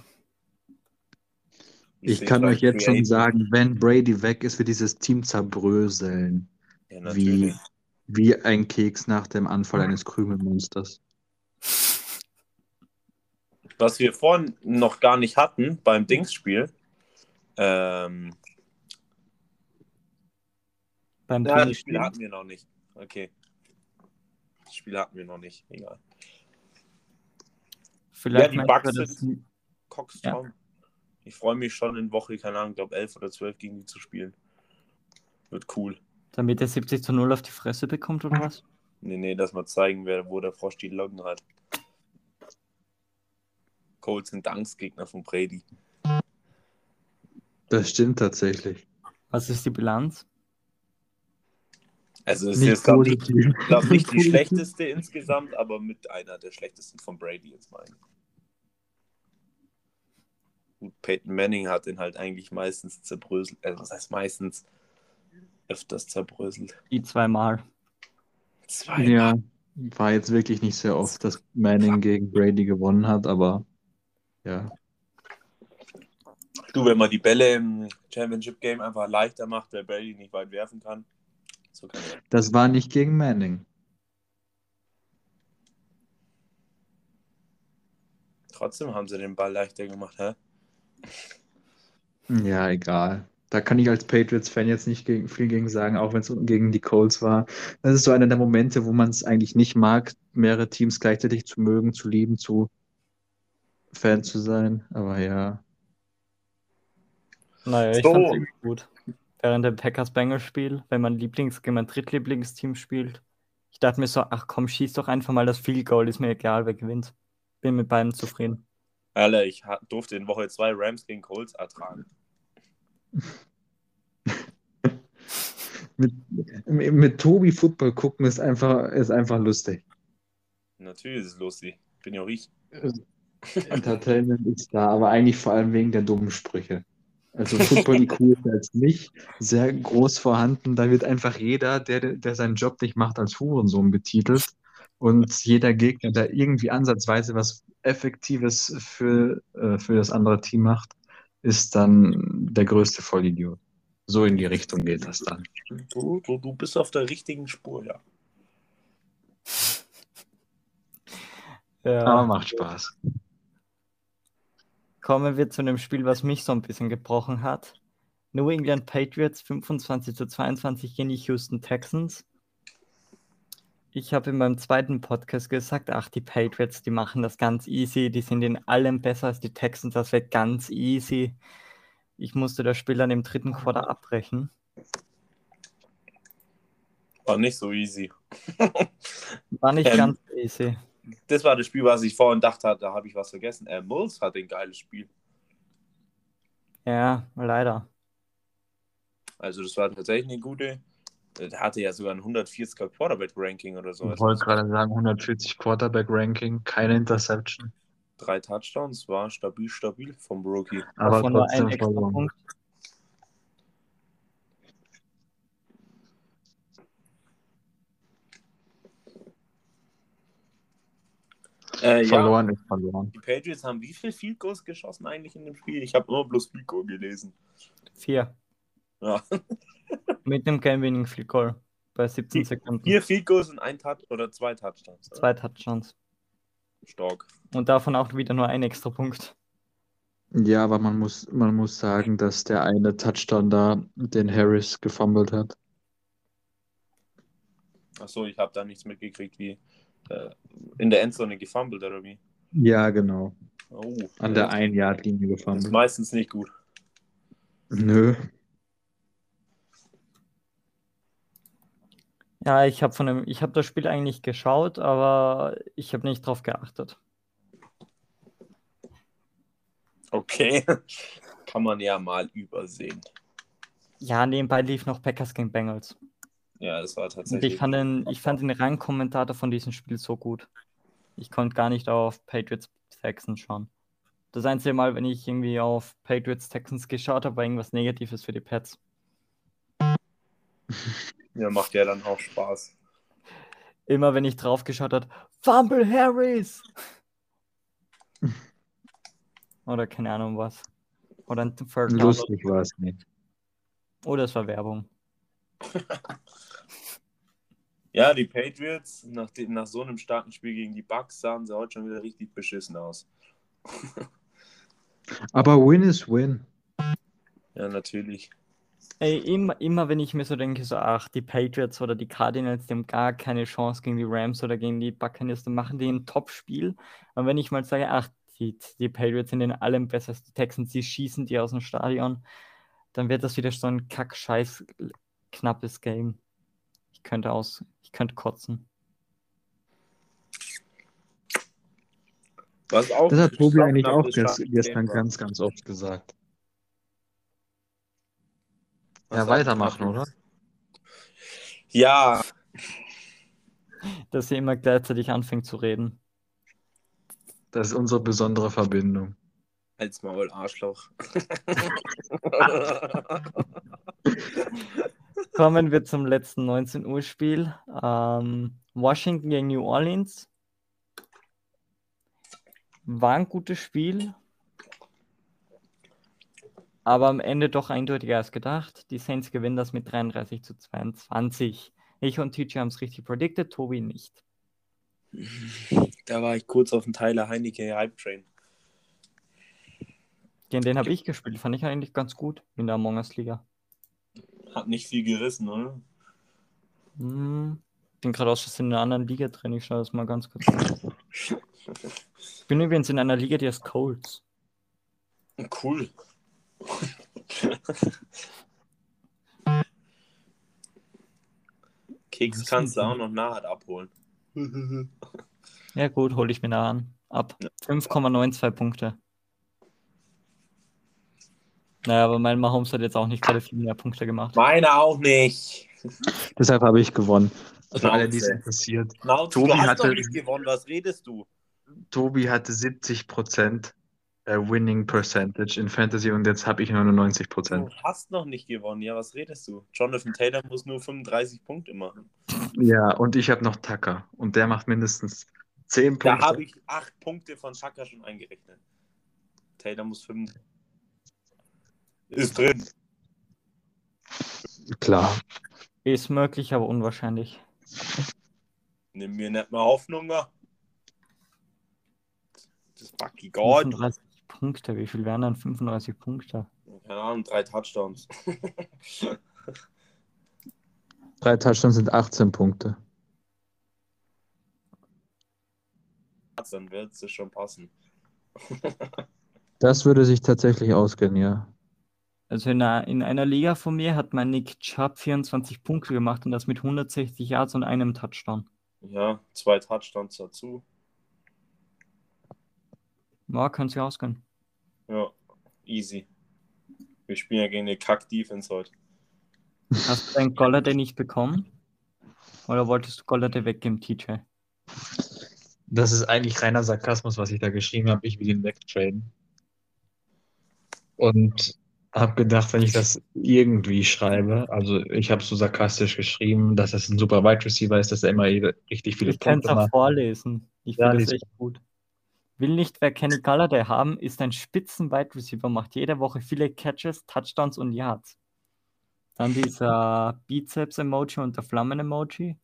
Speaker 3: Ich
Speaker 2: seh
Speaker 3: kann euch jetzt schon sagen, wenn Brady weg ist, wird dieses Team zerbröseln.
Speaker 2: Ja, natürlich.
Speaker 3: wie ein Keks nach dem Anfall eines Krümelmonsters.
Speaker 2: Was wir vorhin noch gar nicht hatten beim Dingsspiel. Ähm,
Speaker 1: beim
Speaker 2: ja, das. Spiel hatten wir noch nicht. Okay. Das Spiel hatten wir noch nicht. Egal.
Speaker 1: Vielleicht
Speaker 2: die Bucks
Speaker 1: du das-
Speaker 2: sind- Coxtown. Ich freue mich schon in Woche, keine Ahnung, glaube 11 oder 12 gegen die zu spielen. Wird cool.
Speaker 1: Damit er 70 zu 0 auf die Fresse bekommt oder was?
Speaker 2: Nee, nee, dass wir zeigen, wer, wo der Frosch die Locken hat. Colts sind Angstgegner von Brady.
Speaker 3: Das stimmt tatsächlich.
Speaker 1: Was ist die Bilanz?
Speaker 2: Also es
Speaker 3: Nicht
Speaker 2: ist, glaube ich, glaub nicht die schlechteste insgesamt, aber mit einer der schlechtesten von Brady jetzt mal. Gut, Peyton Manning hat ihn halt eigentlich meistens zerbröselt. Also was heißt meistens? Öfters zerbröselt.
Speaker 1: Die zweimal.
Speaker 2: Zwei.
Speaker 3: Ja, war jetzt wirklich nicht sehr oft, dass Manning gegen Brady gewonnen hat, aber ja.
Speaker 2: Du, wenn man die Bälle im Championship Game einfach leichter macht, weil Brady nicht weit werfen kann. So kann.
Speaker 3: Das war nicht gegen Manning.
Speaker 2: Trotzdem haben sie den Ball leichter gemacht, hä?
Speaker 3: Ja, egal. Da kann ich als Patriots-Fan jetzt nicht gegen, viel gegen sagen, auch wenn es gegen die Colts war. Das ist so einer der Momente, wo man es eigentlich nicht mag, mehrere Teams gleichzeitig zu mögen, zu lieben, zu Fan zu sein. Aber ja.
Speaker 1: Naja, ich
Speaker 2: So.
Speaker 1: fand's irgendwie gut. Während dem Packers-Bengals-Spiel, wenn man Lieblings gegen mein Drittlieblingsteam spielt. Ich dachte mir so, ach komm, schieß doch einfach mal das Field Goal, ist mir egal, wer gewinnt. Bin mit beiden zufrieden.
Speaker 2: Alter, ich durfte in Woche 2 Rams gegen Colts ertragen.
Speaker 3: Mit, mit, Tobi Football gucken ist einfach, ist einfach lustig.
Speaker 2: Natürlich ist es lustig. Bin ja auch ich.
Speaker 3: Entertainment ist da, aber eigentlich vor allem wegen der dummen Sprüche. Also Football IQ ist jetzt nicht sehr groß vorhanden. Da wird einfach jeder, der, der seinen Job nicht macht, als Hurensohn betitelt. Und jeder Gegner, der irgendwie ansatzweise was Effektives für, äh, für das andere Team macht, ist dann der größte Vollidiot. So in die Richtung geht das dann.
Speaker 2: Du, du, du bist auf der richtigen Spur, ja.
Speaker 1: Ja.
Speaker 3: Aber macht Spaß.
Speaker 1: Kommen wir zu einem Spiel, was mich so ein bisschen gebrochen hat. New England Patriots 25 zu 22 gegen die Houston Texans. Ich habe in meinem zweiten Podcast gesagt, ach, die Patriots, die machen das ganz easy, die sind in allem besser als die Texans, das wird ganz easy. Ich musste das Spiel dann im dritten Quarter abbrechen.
Speaker 2: War nicht so easy.
Speaker 1: War nicht
Speaker 2: Ähm.
Speaker 1: ganz easy.
Speaker 2: Das war das Spiel, was ich vorhin dachte, da habe ich was vergessen. Äh, Mills hatte ein geiles Spiel.
Speaker 1: Ja, leider.
Speaker 2: Also das war tatsächlich eine gute. Der hatte ja sogar ein 140er Quarterback-Ranking oder so.
Speaker 3: Ich wollte gerade sagen, 140 Quarterback-Ranking, keine Interception.
Speaker 2: Drei Touchdowns, war stabil, stabil vom Rookie.
Speaker 3: Aber
Speaker 1: Davon nur ein
Speaker 3: trotzdem
Speaker 1: extra. Punkt.
Speaker 2: Äh, ja,
Speaker 3: Verloren ist verloren.
Speaker 2: die Patriots haben wie viel Field Goals geschossen eigentlich in dem Spiel? Ich habe nur bloß Field Goal gelesen.
Speaker 1: Vier.
Speaker 2: Ja.
Speaker 1: Mit dem Game-Winning Field Goal bei 17 Sekunden.
Speaker 2: Vier Field Goals und ein Touch oder zwei Touchdowns.
Speaker 1: Zwei Touchdowns.
Speaker 2: Stark.
Speaker 1: Und davon auch wieder nur ein extra Punkt.
Speaker 3: Ja, aber man muss, man muss sagen, dass der eine Touchdown da den Harris gefummelt hat.
Speaker 2: Achso, ich habe da nichts mitgekriegt, wie äh, in der Endzone gefummelt oder wie.
Speaker 3: Ja, genau.
Speaker 2: Oh,
Speaker 3: An der Ein-Yard-Linie
Speaker 2: das ist
Speaker 3: gefummelt.
Speaker 2: meistens nicht gut.
Speaker 3: Nö.
Speaker 1: Ja, ich habe von dem, ich habe das Spiel eigentlich geschaut, aber ich habe nicht drauf geachtet.
Speaker 2: Okay. Kann man ja mal übersehen.
Speaker 1: Ja, nebenbei lief noch Packers gegen Bengals.
Speaker 2: Ja, das war
Speaker 1: Und
Speaker 2: tatsächlich.
Speaker 1: ich fand den, ich fand den Rangkommentator von diesem Spiel so gut. Ich konnte gar nicht auf Patriots Texans schauen. Das einzige Mal, wenn ich irgendwie auf Patriots Texans geschaut habe, war irgendwas Negatives für die Pets.
Speaker 2: Ja, macht ja dann auch Spaß.
Speaker 1: Immer wenn ich drauf geschaut habe, Fumble Harris! Oder keine Ahnung was. Oder ein Third Down.
Speaker 3: Lustig war es nicht.
Speaker 1: Oder es war Werbung.
Speaker 2: Ja, die Patriots, nach, dem, nach so einem starken Spiel gegen die Bucks, sahen sie heute schon wieder richtig beschissen aus.
Speaker 3: Aber Win ist Win.
Speaker 2: Ja, natürlich.
Speaker 1: Ey, immer, immer wenn ich mir so denke, so, ach, die Patriots oder die Cardinals, die haben gar keine Chance gegen die Rams oder gegen die Buccaneers, dann machen die ein Top-Spiel. Und wenn ich mal sage, ach, die, die Patriots sind in allem besser als die Texans, die schießen die aus dem Stadion, dann wird das wieder so ein kack-scheiß knappes Game. Ich könnte aus, ich könnte kotzen.
Speaker 2: Was auch
Speaker 3: Das hat Tobi eigentlich auch gestern
Speaker 2: war.
Speaker 3: ganz, ganz oft gesagt. Ja, weitermachen, oder?
Speaker 2: Ja,
Speaker 1: Dass sie immer gleichzeitig anfängt zu reden.
Speaker 3: Das ist unsere besondere Verbindung.
Speaker 2: als Maul Arschloch.
Speaker 1: Kommen wir zum letzten 19 Uhr Spiel. Ähm, Washington gegen New Orleans. War ein gutes Spiel. Aber am Ende doch eindeutiger als gedacht. Die Saints gewinnen das mit 33 zu 22. Ich und TJ haben es richtig predicted, Tobi nicht.
Speaker 2: da war ich kurz auf den Tyler Heinecke Hype Train.
Speaker 1: Gegen den habe ich gespielt, fand ich eigentlich ganz gut in der Among Us Liga.
Speaker 2: Hat nicht viel gerissen, oder?
Speaker 1: Hm, bin gerade aus in einer anderen Liga drin. Ich schaue das mal ganz kurz an. Ich bin übrigens in einer Liga, die heißt Colts.
Speaker 2: Cool. Keks kannst du auch noch nahe abholen.
Speaker 1: Ja, gut, hole ich mir da an. Ab 5,92 Punkte. Naja, aber mein Mahomes hat jetzt auch nicht gerade viel mehr Punkte gemacht.
Speaker 2: Meine auch nicht.
Speaker 3: Deshalb habe ich gewonnen. Für alle, die es interessiert.
Speaker 2: Schnauze,
Speaker 3: Tobi
Speaker 2: du hast
Speaker 3: hatte-
Speaker 2: doch nicht gewonnen, was redest du?
Speaker 3: Tobi hatte 70% äh, Winning Percentage in Fantasy und jetzt habe ich nur 90%.
Speaker 2: Du hast noch nicht gewonnen, ja, was redest du? Jonathan Taylor muss nur 35 Punkte machen.
Speaker 3: Ja, und ich habe noch Tucker und der macht mindestens 10
Speaker 2: Da
Speaker 3: Punkte.
Speaker 2: habe ich 8 Punkte von Tucker schon eingerechnet. Taylor muss 5. Ist drin.
Speaker 3: Klar.
Speaker 1: Ist möglich, aber unwahrscheinlich.
Speaker 2: Nimm mir nicht mehr Hoffnung. wa? Das Bucky God.
Speaker 1: 35 Punkte, wie viel wären dann 35 Punkte?
Speaker 2: Keine Ahnung, drei Touchdowns.
Speaker 3: Drei Touchdowns sind 18 Punkte.
Speaker 2: Dann wird es schon passen.
Speaker 3: Das würde sich tatsächlich ausgehen, ja.
Speaker 1: Also in einer, in einer Liga von mir hat mein Nick Chubb 24 Punkte gemacht und das mit 160 Yards und einem Touchdown.
Speaker 2: Ja, zwei Touchdowns dazu.
Speaker 1: Ja, kann sich ausgehen.
Speaker 2: Ja, easy. Wir spielen ja gegen eine Kack-Defense heute.
Speaker 1: Hast du dein Golladay nicht bekommen? Oder wolltest du Golladay weggeben, TJ?
Speaker 3: Das ist eigentlich reiner Sarkasmus, was ich da geschrieben habe. Ich will ihn wegtraden. Und habe gedacht, wenn ich das irgendwie schreibe, also ich habe so sarkastisch geschrieben, dass es ein super Wide Receiver ist, dass er immer richtig viele
Speaker 1: Ich kann es
Speaker 3: Punkte
Speaker 1: auch
Speaker 3: macht.
Speaker 1: vorlesen. Ich
Speaker 3: Ja,
Speaker 1: finde das
Speaker 3: lies
Speaker 1: echt gut. Will nicht, wer Kenny Galladay haben, ist ein spitzen Wide Receiver, macht jede Woche viele Catches, Touchdowns und Yards. Dann dieser Bizeps-Emoji und der Flammen-Emoji.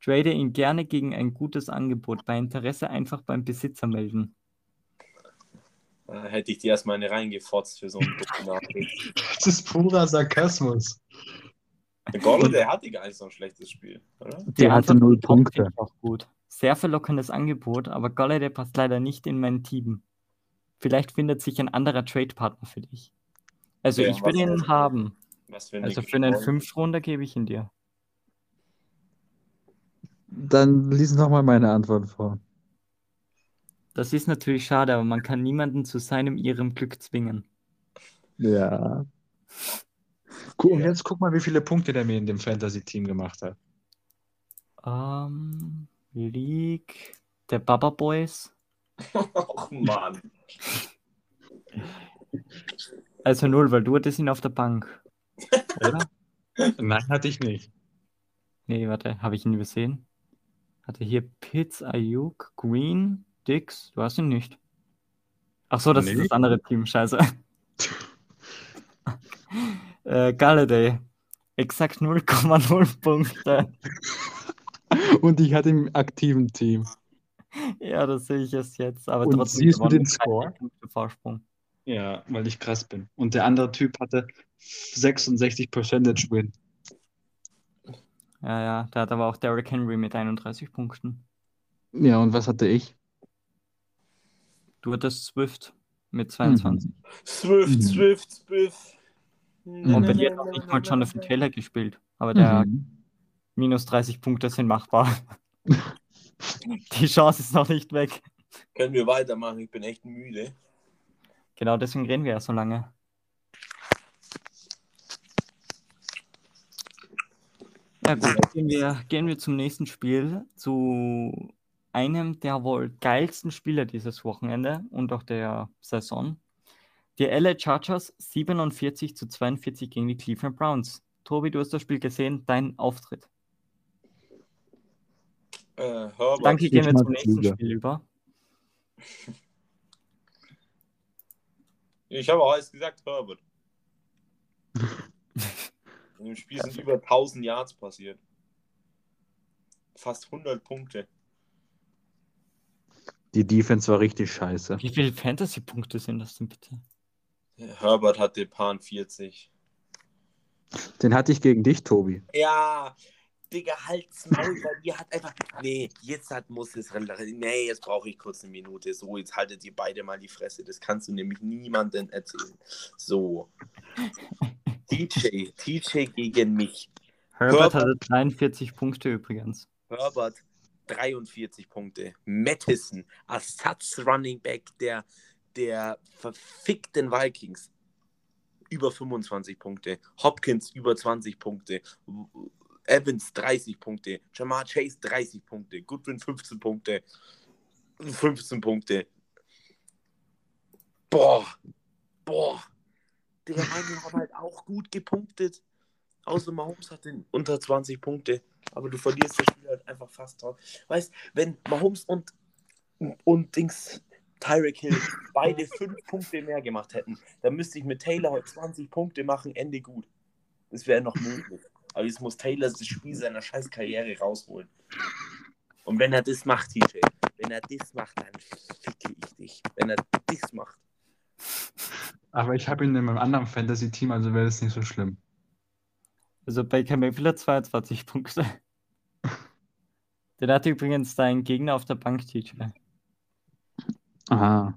Speaker 1: Trade ihn gerne gegen ein gutes Angebot. Bei Interesse einfach beim Besitzer melden.
Speaker 2: Da hätte ich dir erstmal eine reingefotzt für so einen Nachricht.
Speaker 3: Das ist purer Sarkasmus.
Speaker 2: Der Golle, der hatte gar nicht so ein schlechtes Spiel, oder?
Speaker 3: Der hatte
Speaker 1: Antwort
Speaker 3: null Punkte.
Speaker 1: auch gut. Sehr verlockendes Angebot, aber Galladay passt leider nicht in mein Team. Vielleicht findet sich ein anderer Trade-Partner für dich. Also
Speaker 2: Ja,
Speaker 1: ich will ihn
Speaker 2: denn?
Speaker 1: haben.
Speaker 2: Was für eine
Speaker 1: Also für einen. Fünftrunder gebe ich ihn dir.
Speaker 3: Dann lies nochmal meine Antwort vor.
Speaker 1: Das ist natürlich schade, aber man kann niemanden zu seinem ihrem Glück zwingen.
Speaker 3: Ja. Und jetzt guck mal, wie viele Punkte der mir in dem Fantasy-Team gemacht hat.
Speaker 1: Ähm, League der Baba Boys.
Speaker 2: Och Mann.
Speaker 1: Also null, weil du hattest ihn auf der Bank. Oder?
Speaker 3: Nein, hatte ich nicht.
Speaker 1: Nee, warte, habe ich ihn übersehen? Hatte hier Pitts, Ayuk, Green, Dix. Du hast ihn nicht. Ach so, das ist
Speaker 3: Nee.
Speaker 1: das andere Team, scheiße. äh, Galladay. Exakt 0,0 Punkte.
Speaker 3: Und ich hatte im aktiven Team.
Speaker 1: Ja, das sehe ich erst jetzt. Aber
Speaker 3: Und
Speaker 1: trotzdem
Speaker 3: siehst du den
Speaker 1: mit 30
Speaker 3: Score?
Speaker 1: Vorsprung.
Speaker 3: Ja, weil ich krass bin. Und der andere Typ hatte 66 Percentage Win.
Speaker 1: Ja, ja, da hat aber auch Derrick Henry mit 31 Punkten.
Speaker 3: Ja, und was hatte ich?
Speaker 1: Du hattest Swift mit 22.
Speaker 2: Swift,
Speaker 3: Mhm.
Speaker 2: Swift, Swift.
Speaker 3: Mhm.
Speaker 1: Und bei dir hat auch nicht mal Jonathan Taylor gespielt. Aber der
Speaker 3: Mhm.
Speaker 1: Minus 30 Punkte sind machbar. Die Chance ist noch nicht weg.
Speaker 2: Können wir weitermachen? Ich bin echt müde.
Speaker 1: Genau deswegen reden wir ja so lange. Ja gut, gehen wir, gehen wir zum nächsten Spiel, zu einem der wohl geilsten Spieler dieses Wochenende und auch der Saison. Die LA Chargers 47 zu 42 gegen die Cleveland Browns. Tobi, du hast das Spiel gesehen, dein Auftritt.
Speaker 2: Äh, Herbert.
Speaker 1: Danke, gehen wir zum nächsten
Speaker 3: Flüge.
Speaker 1: Spiel über.
Speaker 2: Ich habe auch alles gesagt, Herbert. In dem Spiel sind über 1000 Yards passiert. Fast 100 Punkte.
Speaker 3: Die Defense war richtig scheiße.
Speaker 1: Wie viele Fantasy-Punkte sind das denn bitte?
Speaker 2: Herbert hatte Pan 40.
Speaker 3: Den hatte ich gegen dich, Tobi.
Speaker 2: Ja, Digga, halt's Maul, weil ihr hat einfach. Nee, jetzt hat muss es. Nee, jetzt brauche ich kurz eine Minute. So, jetzt haltet ihr beide mal die Fresse. Das kannst du nämlich niemandem erzählen. So. TJ, TJ gegen mich.
Speaker 1: Herbert
Speaker 2: Herbert.
Speaker 1: hatte 43 Punkte übrigens.
Speaker 2: Herbert 43 Punkte. Madison, Ersatz Running Back der, der verfickten Vikings. Über 25 Punkte. Hopkins über 20 Punkte. Evans 30 Punkte. Jamar Chase 30 Punkte. Goodwin 15 Punkte. 15 Punkte. Boah. Boah. Der meine haben halt auch gut gepunktet. Außer Mahomes hat den unter 20 Punkte. Aber du verlierst das Spiel halt einfach fast drauf. Weißt, wenn Mahomes und, und Dings Tyreek Hill beide 5 Punkte mehr gemacht hätten, dann müsste ich mit Taylor heute 20 Punkte machen, Ende gut. Das wäre noch möglich. Aber jetzt muss Taylor das Spiel seiner scheiß Karriere rausholen. Und wenn er das macht, TJ, wenn er das macht, dann ficke ich dich. Wenn er das macht.
Speaker 3: Aber ich habe ihn in meinem anderen Fantasy-Team, also wäre das nicht so schlimm.
Speaker 1: Also Baker Mayfield hat 22 Punkte. Den hat übrigens dein Gegner auf der Bank, TJ.
Speaker 3: Aha.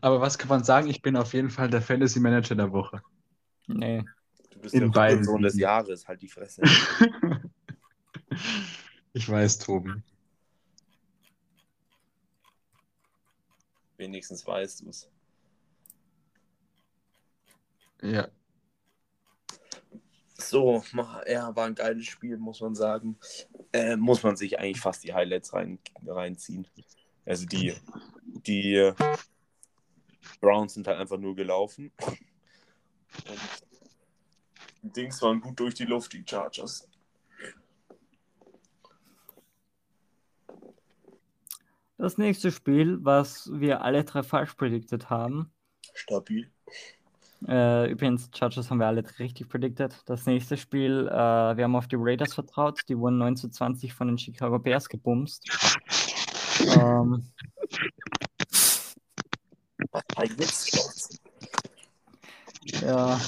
Speaker 3: Aber was kann man sagen? Ich bin auf jeden Fall der Fantasy-Manager der Woche.
Speaker 1: Nee.
Speaker 2: Du bist
Speaker 3: In
Speaker 2: der
Speaker 3: beiden
Speaker 2: Sohn des. Jahres, halt die Fresse.
Speaker 3: ich weiß, Tobi.
Speaker 2: Wenigstens weißt du es.
Speaker 3: Ja.
Speaker 2: So, ja, war ein geiles Spiel, muss man sagen. Äh, muss man sich eigentlich fast die Highlights rein, reinziehen. Also die, die äh, Browns sind halt einfach nur gelaufen. Und Dings waren gut durch die Luft, die Chargers.
Speaker 1: Das nächste Spiel, was wir alle drei falsch predicted haben.
Speaker 2: Stabil.
Speaker 1: Äh, übrigens, Chargers haben wir alle richtig predicted. Das nächste Spiel, äh, wir haben auf die Raiders vertraut. Die wurden 9 zu 20 von den Chicago Bears gebumst. ähm,
Speaker 2: Was war jetzt los?
Speaker 1: ja.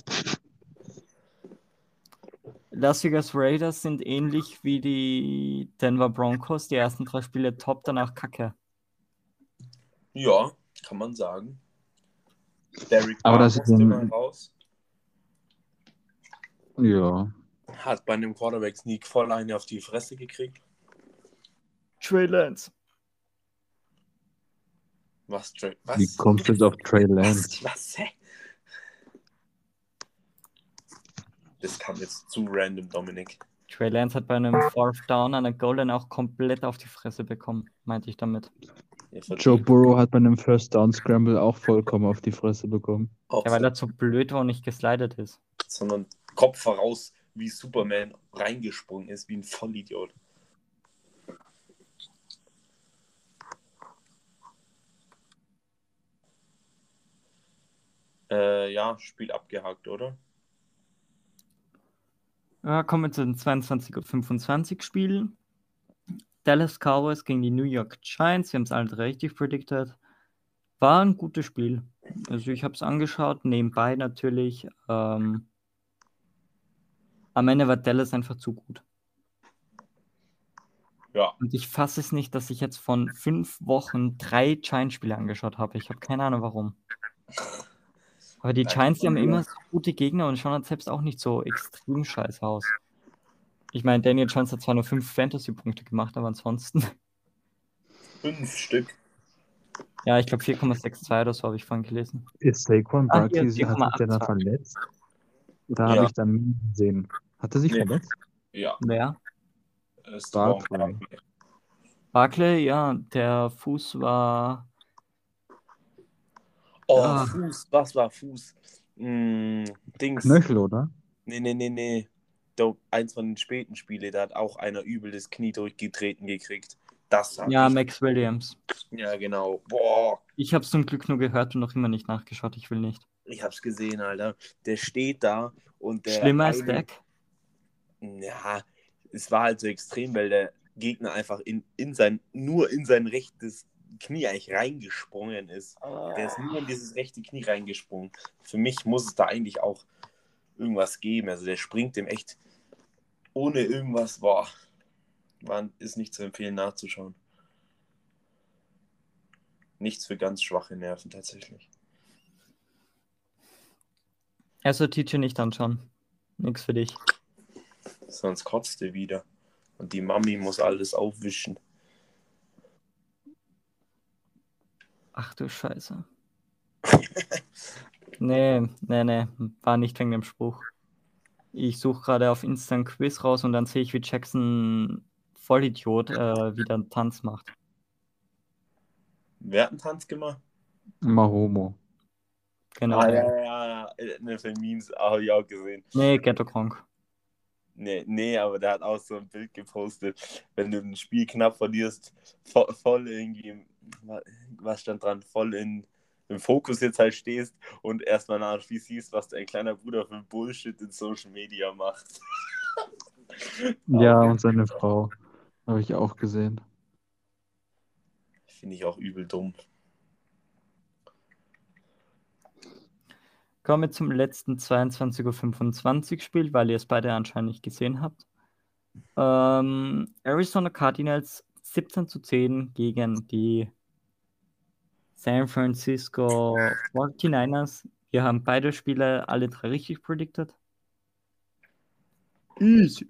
Speaker 1: Las Vegas Raiders sind ähnlich wie die Denver Broncos. Die ersten drei Spiele top, danach kacke.
Speaker 2: Ja, kann man sagen. Derek
Speaker 3: Aber das ist
Speaker 2: mal raus.
Speaker 3: Ja.
Speaker 2: Hat bei einem Quarterback-Sneak voll eine auf die Fresse gekriegt.
Speaker 1: Trey Lance.
Speaker 2: Was, Trey? Was?
Speaker 3: Wie kommst du jetzt auf Trey Lance?
Speaker 2: Was? Was? Hä? Das kam jetzt zu random, Dominik.
Speaker 1: Trey Lance hat bei einem Fourth Down an der Goal Line auch komplett auf die Fresse bekommen, meinte ich damit.
Speaker 3: Joe Burrow hat bei einem First Down Scramble auch vollkommen auf die Fresse bekommen.
Speaker 1: Ja, weil er zu blöd war und nicht geslidet ist.
Speaker 2: sondern Kopf voraus, wie Superman reingesprungen ist, wie ein Vollidiot. Äh, ja, Spiel abgehakt, oder?
Speaker 1: Ja, kommen wir zu den 22.25 Spielen. Dallas Cowboys gegen die New York Giants. Wir haben es alle richtig predicted. War ein gutes Spiel. Also ich habe es angeschaut, nebenbei natürlich. Ähm, am Ende war Dallas einfach zu gut.
Speaker 2: Ja,
Speaker 1: Und ich fasse es nicht, dass ich jetzt von fünf Wochen drei Giants-Spiele angeschaut habe. Ich habe keine Ahnung warum. Aber die Giants, die haben immer so gute Gegner und schauen halt selbst auch nicht so extrem scheiße aus. Ich meine, Daniel Jones hat zwar nur fünf Fantasy-Punkte gemacht, aber ansonsten.
Speaker 2: fünf Stück.
Speaker 1: Ja, ich glaube 4,62 oder so habe ich vorhin gelesen.
Speaker 3: Ist Saquon
Speaker 1: Ah,
Speaker 3: Barkley, hat sich der da
Speaker 1: 4,82.
Speaker 3: verletzt? Da
Speaker 2: Ja.
Speaker 3: habe ich dann gesehen. Hat er sich
Speaker 2: Nee.
Speaker 3: verletzt?
Speaker 2: Ja,
Speaker 1: Wer?
Speaker 2: ist
Speaker 3: Barkley.
Speaker 1: Barclay, ja, der Fuß war.
Speaker 2: Oh,
Speaker 1: Ja.
Speaker 2: Fuß, was war Fuß? Hm, Dings.
Speaker 3: Knöchel, oder?
Speaker 2: Nee, nee, nee, nee. Da, eins von den späten Spielen, da hat auch einer übel das Knie durchgetreten gekriegt. Das hat
Speaker 1: Ja,
Speaker 2: ich-
Speaker 1: Max Williams.
Speaker 2: Ja, genau. Boah,
Speaker 1: Ich habe es zum Glück nur gehört und noch immer nicht nachgeschaut. Ich will nicht.
Speaker 2: ich hab's gesehen, Alter. Der steht da und der.
Speaker 1: Schlimmer als
Speaker 2: eine-
Speaker 1: Dak.
Speaker 2: Ja, es war halt so extrem, weil der Gegner einfach in, in sein, nur in sein rechtes Knie eigentlich reingesprungen ist. Der ist nur in dieses rechte Knie reingesprungen. Für mich muss es da eigentlich auch irgendwas geben. Also der springt dem echt ohne irgendwas, boah, war, ist nicht zu empfehlen nachzuschauen. Nichts für ganz schwache Nerven tatsächlich.
Speaker 1: Also TJ nicht anschauen. Nix für dich.
Speaker 2: Sonst kotzt er wieder. Und die Mami muss alles aufwischen.
Speaker 1: Ach du Scheiße. nee, nee, nee, war nicht wegen dem Spruch. Ich suche gerade auf Insta ein Quiz raus und dann sehe ich, wie Jackson Vollidiot äh, wieder einen Tanz macht.
Speaker 2: Wer hat einen Tanz gemacht?
Speaker 3: Mahomo.
Speaker 1: Genau.
Speaker 2: Ah, ja, ja, ja. Ne, für Memes habe ich auch gesehen.
Speaker 1: Nee, Ghetto Kronk.
Speaker 2: Nee, nee, aber der hat auch so ein Bild gepostet, wenn du ein Spiel knapp verlierst, voll, voll irgendwie, was stand dran, voll in, im Fokus jetzt halt stehst und erstmal nach wie siehst, was dein kleiner Bruder für Bullshit in Social Media macht.
Speaker 3: Ja, und seine Frau. Habe ich auch gesehen.
Speaker 2: Finde ich auch übel dumm.
Speaker 1: Kommen wir zum letzten 22.25 Uhr Spiel, weil ihr es beide anscheinend nicht gesehen habt. Ähm, Arizona Cardinals 17 zu 10 gegen die San Francisco 49ers. Wir haben beide Spiele alle drei richtig predicted. Easy.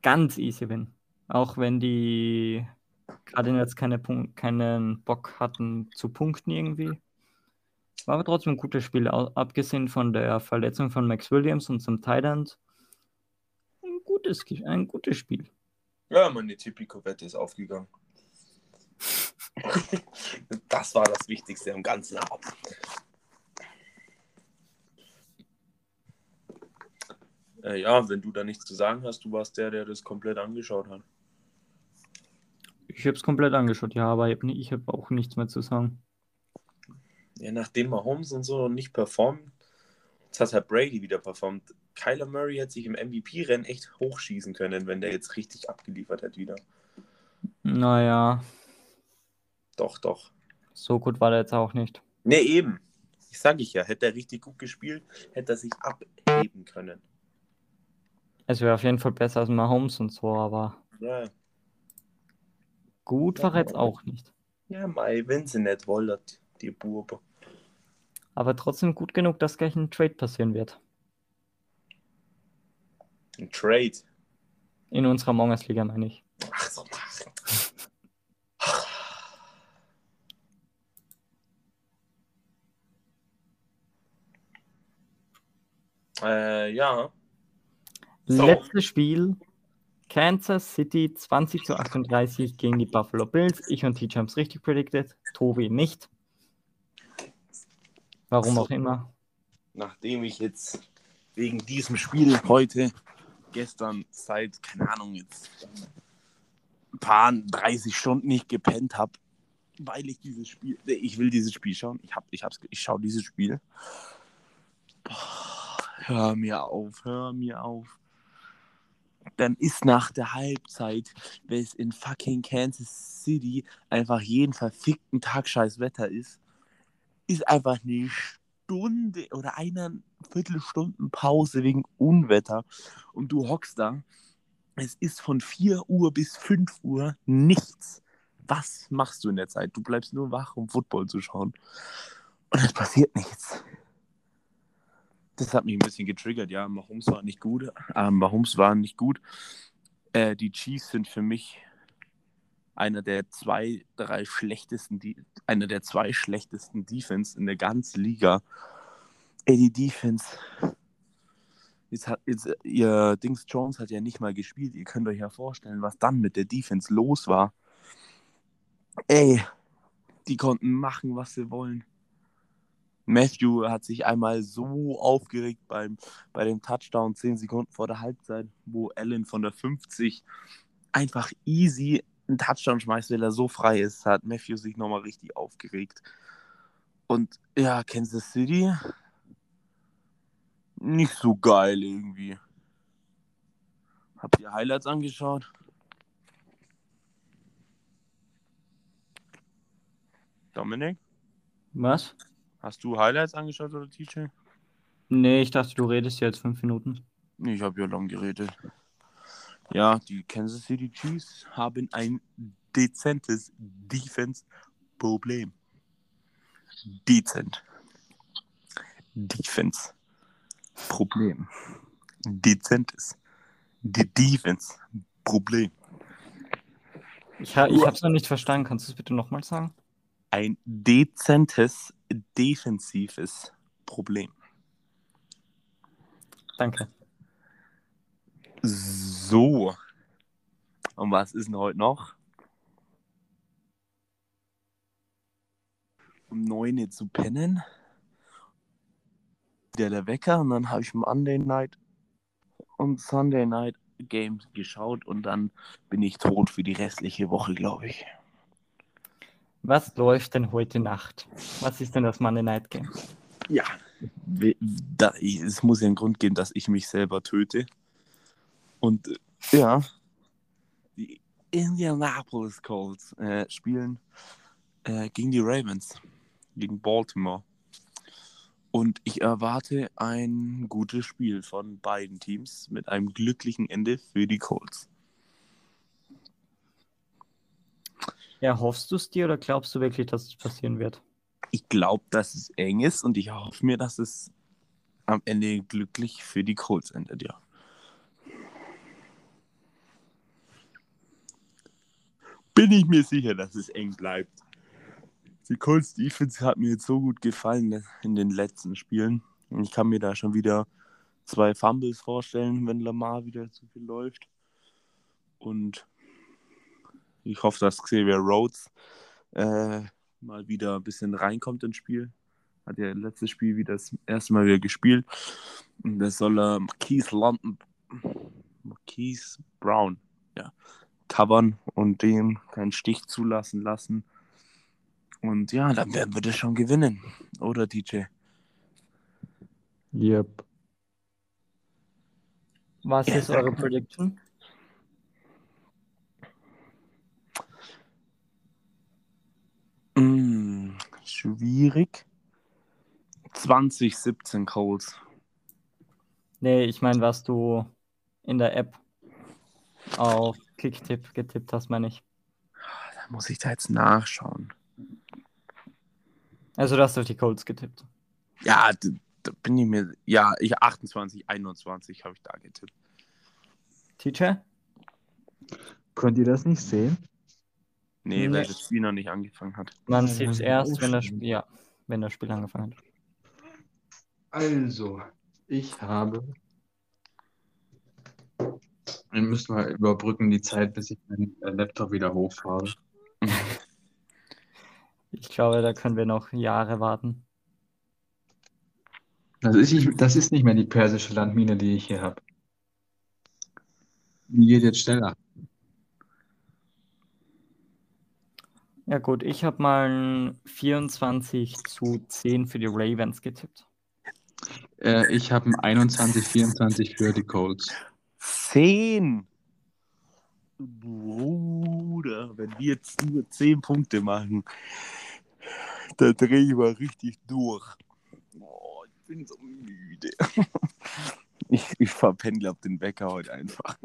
Speaker 1: Ganz easy win. Auch wenn die Cardinals keine Punk keinen Bock hatten zu punkten irgendwie. War aber trotzdem ein gutes Spiel, abgesehen von der Verletzung von Max Williams und zum Thailand. Ein gutes, ein gutes Spiel.
Speaker 2: Ja, meine Tipico-Wette ist aufgegangen. das war das Wichtigste am ganzen Abend. Äh, ja, wenn du da nichts zu sagen hast, du warst der, der das komplett angeschaut hat.
Speaker 1: Ich habe es komplett angeschaut, ja, aber ich habe auch nichts mehr zu sagen
Speaker 2: ja, nachdem Mahomes und so nicht performen, jetzt hat halt Brady wieder performt. Kyler Murray hätte sich im MVP-Rennen echt hochschießen können, wenn der jetzt richtig abgeliefert hätte wieder.
Speaker 1: Naja.
Speaker 2: Doch, doch.
Speaker 1: So gut war der jetzt auch nicht.
Speaker 2: Nee, eben. Ich sage ich ja, hätte er richtig gut gespielt, hätte er sich abheben können.
Speaker 1: Es wäre auf jeden Fall besser als Mahomes und so, aber.
Speaker 2: Ja.
Speaker 1: Gut war ja, jetzt auch nicht.
Speaker 2: Ja, Mai, wenn sie nicht wollen, die Burbe
Speaker 1: aber trotzdem gut genug, dass gleich ein Trade passieren wird.
Speaker 2: Ein Trade?
Speaker 1: In unserer Among Liga, meine ich.
Speaker 2: Ach so, Äh, ja.
Speaker 1: So. Letztes Spiel. Kansas City 20 zu 38 gegen die Buffalo Bills. Ich und TJ haben es richtig predicted. Tobi nicht. Warum so, auch immer.
Speaker 2: Nachdem ich jetzt wegen diesem Spiel heute, gestern seit, keine Ahnung, jetzt ein paar 30 Stunden nicht gepennt habe, weil ich dieses Spiel, ich will dieses Spiel schauen. Ich, hab, ich, hab's, ich schaue dieses Spiel. Boah, hör mir auf, hör mir auf. Dann ist nach der Halbzeit, wenn es in fucking Kansas City einfach jeden verfickten Tag scheiß Wetter ist, ist einfach eine Stunde oder einer Viertelstunden Pause wegen Unwetter und du hockst da. Es ist von 4 Uhr bis 5 Uhr nichts. Was machst du in der Zeit? Du bleibst nur wach, um Football zu schauen. Und es passiert nichts. Das hat mich ein bisschen getriggert. Ja, Mahomes war nicht gut. Ähm, Mahomes war nicht gut. Äh, die Chiefs sind für mich einer der zwei, drei schlechtesten, einer der zwei schlechtesten Defense in der ganzen Liga. Ey, die Defense. Jetzt hat jetzt, ihr Dings Jones hat ja nicht mal gespielt. Ihr könnt euch ja vorstellen, was dann mit der Defense los war. Ey, die konnten machen, was sie wollen. Matthew hat sich einmal so aufgeregt beim, bei dem Touchdown 10 Sekunden vor der Halbzeit, wo Allen von der 50 einfach easy einen Touchdown schmeißt, weil er so frei ist, hat Matthew sich nochmal richtig aufgeregt. Und ja, Kansas City, nicht so geil irgendwie. Habt ihr Highlights angeschaut? Dominik?
Speaker 1: Was?
Speaker 2: Hast du Highlights angeschaut oder TJ?
Speaker 1: Nee, ich dachte, du redest jetzt fünf Minuten.
Speaker 2: Ich habe ja lang geredet. Ja, die Kansas City Chiefs haben ein dezentes Defense-Problem. Dezent. Defense-Problem. Dezentes. Die Defense. Problem.
Speaker 1: Ich, ha ich habe es noch nicht verstanden. Kannst du es bitte nochmal sagen?
Speaker 2: Ein dezentes defensives Problem.
Speaker 1: Danke.
Speaker 2: So. Und was ist denn heute noch? Um 9 Uhr zu pennen. Wieder der Wecker und dann habe ich Monday Night und Sunday Night Games geschaut und dann bin ich tot für die restliche Woche, glaube ich.
Speaker 1: Was läuft denn heute Nacht? Was ist denn das Monday Night Game?
Speaker 2: Ja. Da, es muss ja einen Grund geben, dass ich mich selber töte. Und äh, ja, die Indianapolis Colts äh, spielen äh, gegen die Ravens, gegen Baltimore. Und ich erwarte ein gutes Spiel von beiden Teams mit einem glücklichen Ende für die Colts.
Speaker 1: Ja, hoffst du es dir oder glaubst du wirklich, dass es passieren wird?
Speaker 2: Ich glaube, dass es eng ist und ich hoffe mir, dass es am Ende glücklich für die Colts endet, ja. Bin ich mir sicher, dass es eng bleibt. Die Colts Defense hat mir jetzt so gut gefallen in den letzten Spielen. Und ich kann mir da schon wieder zwei Fumbles vorstellen, wenn Lamar wieder zu viel läuft. Und ich hoffe, dass Xavier Rhodes äh, mal wieder ein bisschen reinkommt ins Spiel. Hat ja letztes Spiel wieder das erste Mal wieder gespielt. Und das soll er äh, Keith London, Keith Brown, ja, covern und dem keinen Stich zulassen lassen. Und ja, dann werden wir das schon gewinnen, oder DJ?
Speaker 3: Yep.
Speaker 1: Was
Speaker 2: Ja,
Speaker 1: ist eure. Prediction?
Speaker 2: Schwierig. 2017 Colts.
Speaker 1: Nee, ich meine, was du in der App auf Kicktipp getippt hast, meine ich.
Speaker 2: Da muss ich da jetzt nachschauen.
Speaker 1: Also, du hast auf die Colts getippt.
Speaker 2: Ja, da, da bin ich mir. Ja, ich 28, 21 habe ich da getippt.
Speaker 1: Teacher?
Speaker 3: Könnt ihr das nicht sehen?
Speaker 2: Nee,
Speaker 1: Nee.
Speaker 2: weil das Spiel noch nicht angefangen hat.
Speaker 1: Man sieht es erst, wenn das, ja, wenn das Spiel angefangen hat.
Speaker 3: Also, ich habe. Wir müssen mal überbrücken die Zeit, bis ich meinen äh, Laptop wieder hochfahre.
Speaker 1: Ich glaube, da können wir noch Jahre warten.
Speaker 3: Das ist, nicht- das ist nicht mehr die persische Landmine, die ich hier habe. Die geht jetzt schneller.
Speaker 1: Ja gut, ich habe mal ein 24 zu 10 für die Ravens getippt.
Speaker 3: Äh, ich habe ein 21, 24 für die Colts.
Speaker 2: 10! Bruder, wenn wir jetzt nur 10 Punkte machen, da drehe ich mal richtig durch. Oh, ich bin so müde. Ich, ich verpenne, glaube den Wecker heute einfach.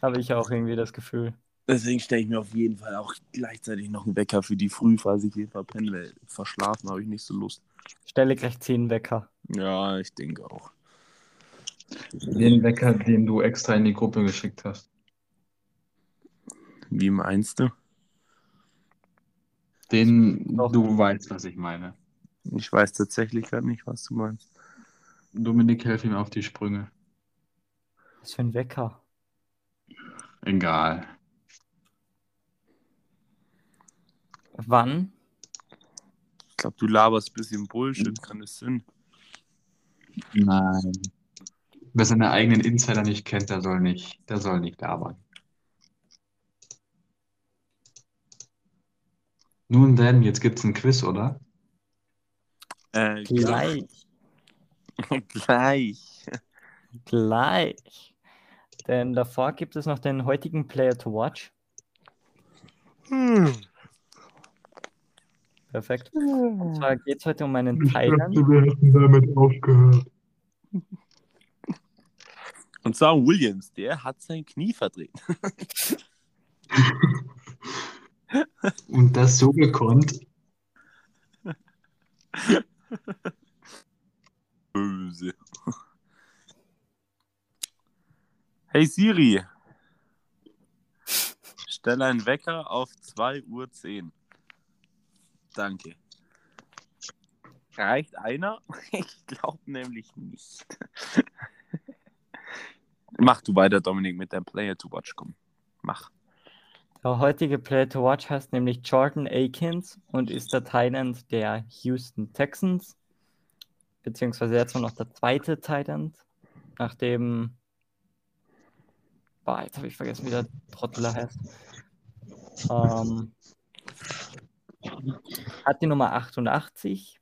Speaker 1: Habe ich auch irgendwie das Gefühl.
Speaker 2: Deswegen stelle ich mir auf jeden Fall auch gleichzeitig noch einen Wecker für die Früh, falls ich hier verpenne, weil verschlafen habe ich nicht so Lust.
Speaker 1: Stelle gleich 10 Wecker.
Speaker 2: Ja, ich denke auch.
Speaker 3: Den Wecker, den du extra in die Gruppe geschickt hast.
Speaker 2: Wie meinst du?
Speaker 3: Den,
Speaker 1: Doch.
Speaker 3: du weißt, was ich meine.
Speaker 2: Ich weiß tatsächlich gar nicht, was du meinst.
Speaker 3: Dominik, helf ihm auf die Sprünge.
Speaker 1: Was für ein Wecker?
Speaker 3: Egal.
Speaker 1: Wann?
Speaker 2: Ich glaube, du laberst ein bisschen Bullshit, kann es Sinn?
Speaker 3: Nein. Wer seine eigenen Insider nicht kennt, der soll nicht, der soll nicht labern. Nun denn, jetzt gibt's ein Quiz, oder?
Speaker 2: Äh,
Speaker 1: Gleich.
Speaker 2: Gleich.
Speaker 1: Gleich. Denn davor gibt es noch den heutigen Player to Watch.
Speaker 2: Hm.
Speaker 1: Perfekt. Und zwar geht es heute um einen Thailand.
Speaker 3: wir hätten damit aufgehört.
Speaker 2: Und zwar Williams, der hat sein Knie verdreht.
Speaker 3: Und das so gekonnt.
Speaker 2: Böse. Hey Siri, stell einen Wecker auf 2.10 Uhr. Danke. Reicht einer? Ich glaube nämlich nicht. Mach du weiter, Dominik, mit deinem Player to Watch. Komm, mach.
Speaker 1: Der heutige Player to Watch heißt nämlich Jordan Akins und ist der Thailand der Houston Texans. Beziehungsweise jetzt noch der zweite Thailand, nachdem. Boah, jetzt habe ich vergessen, wie der Trotteler heißt. Ähm, hat die Nummer 88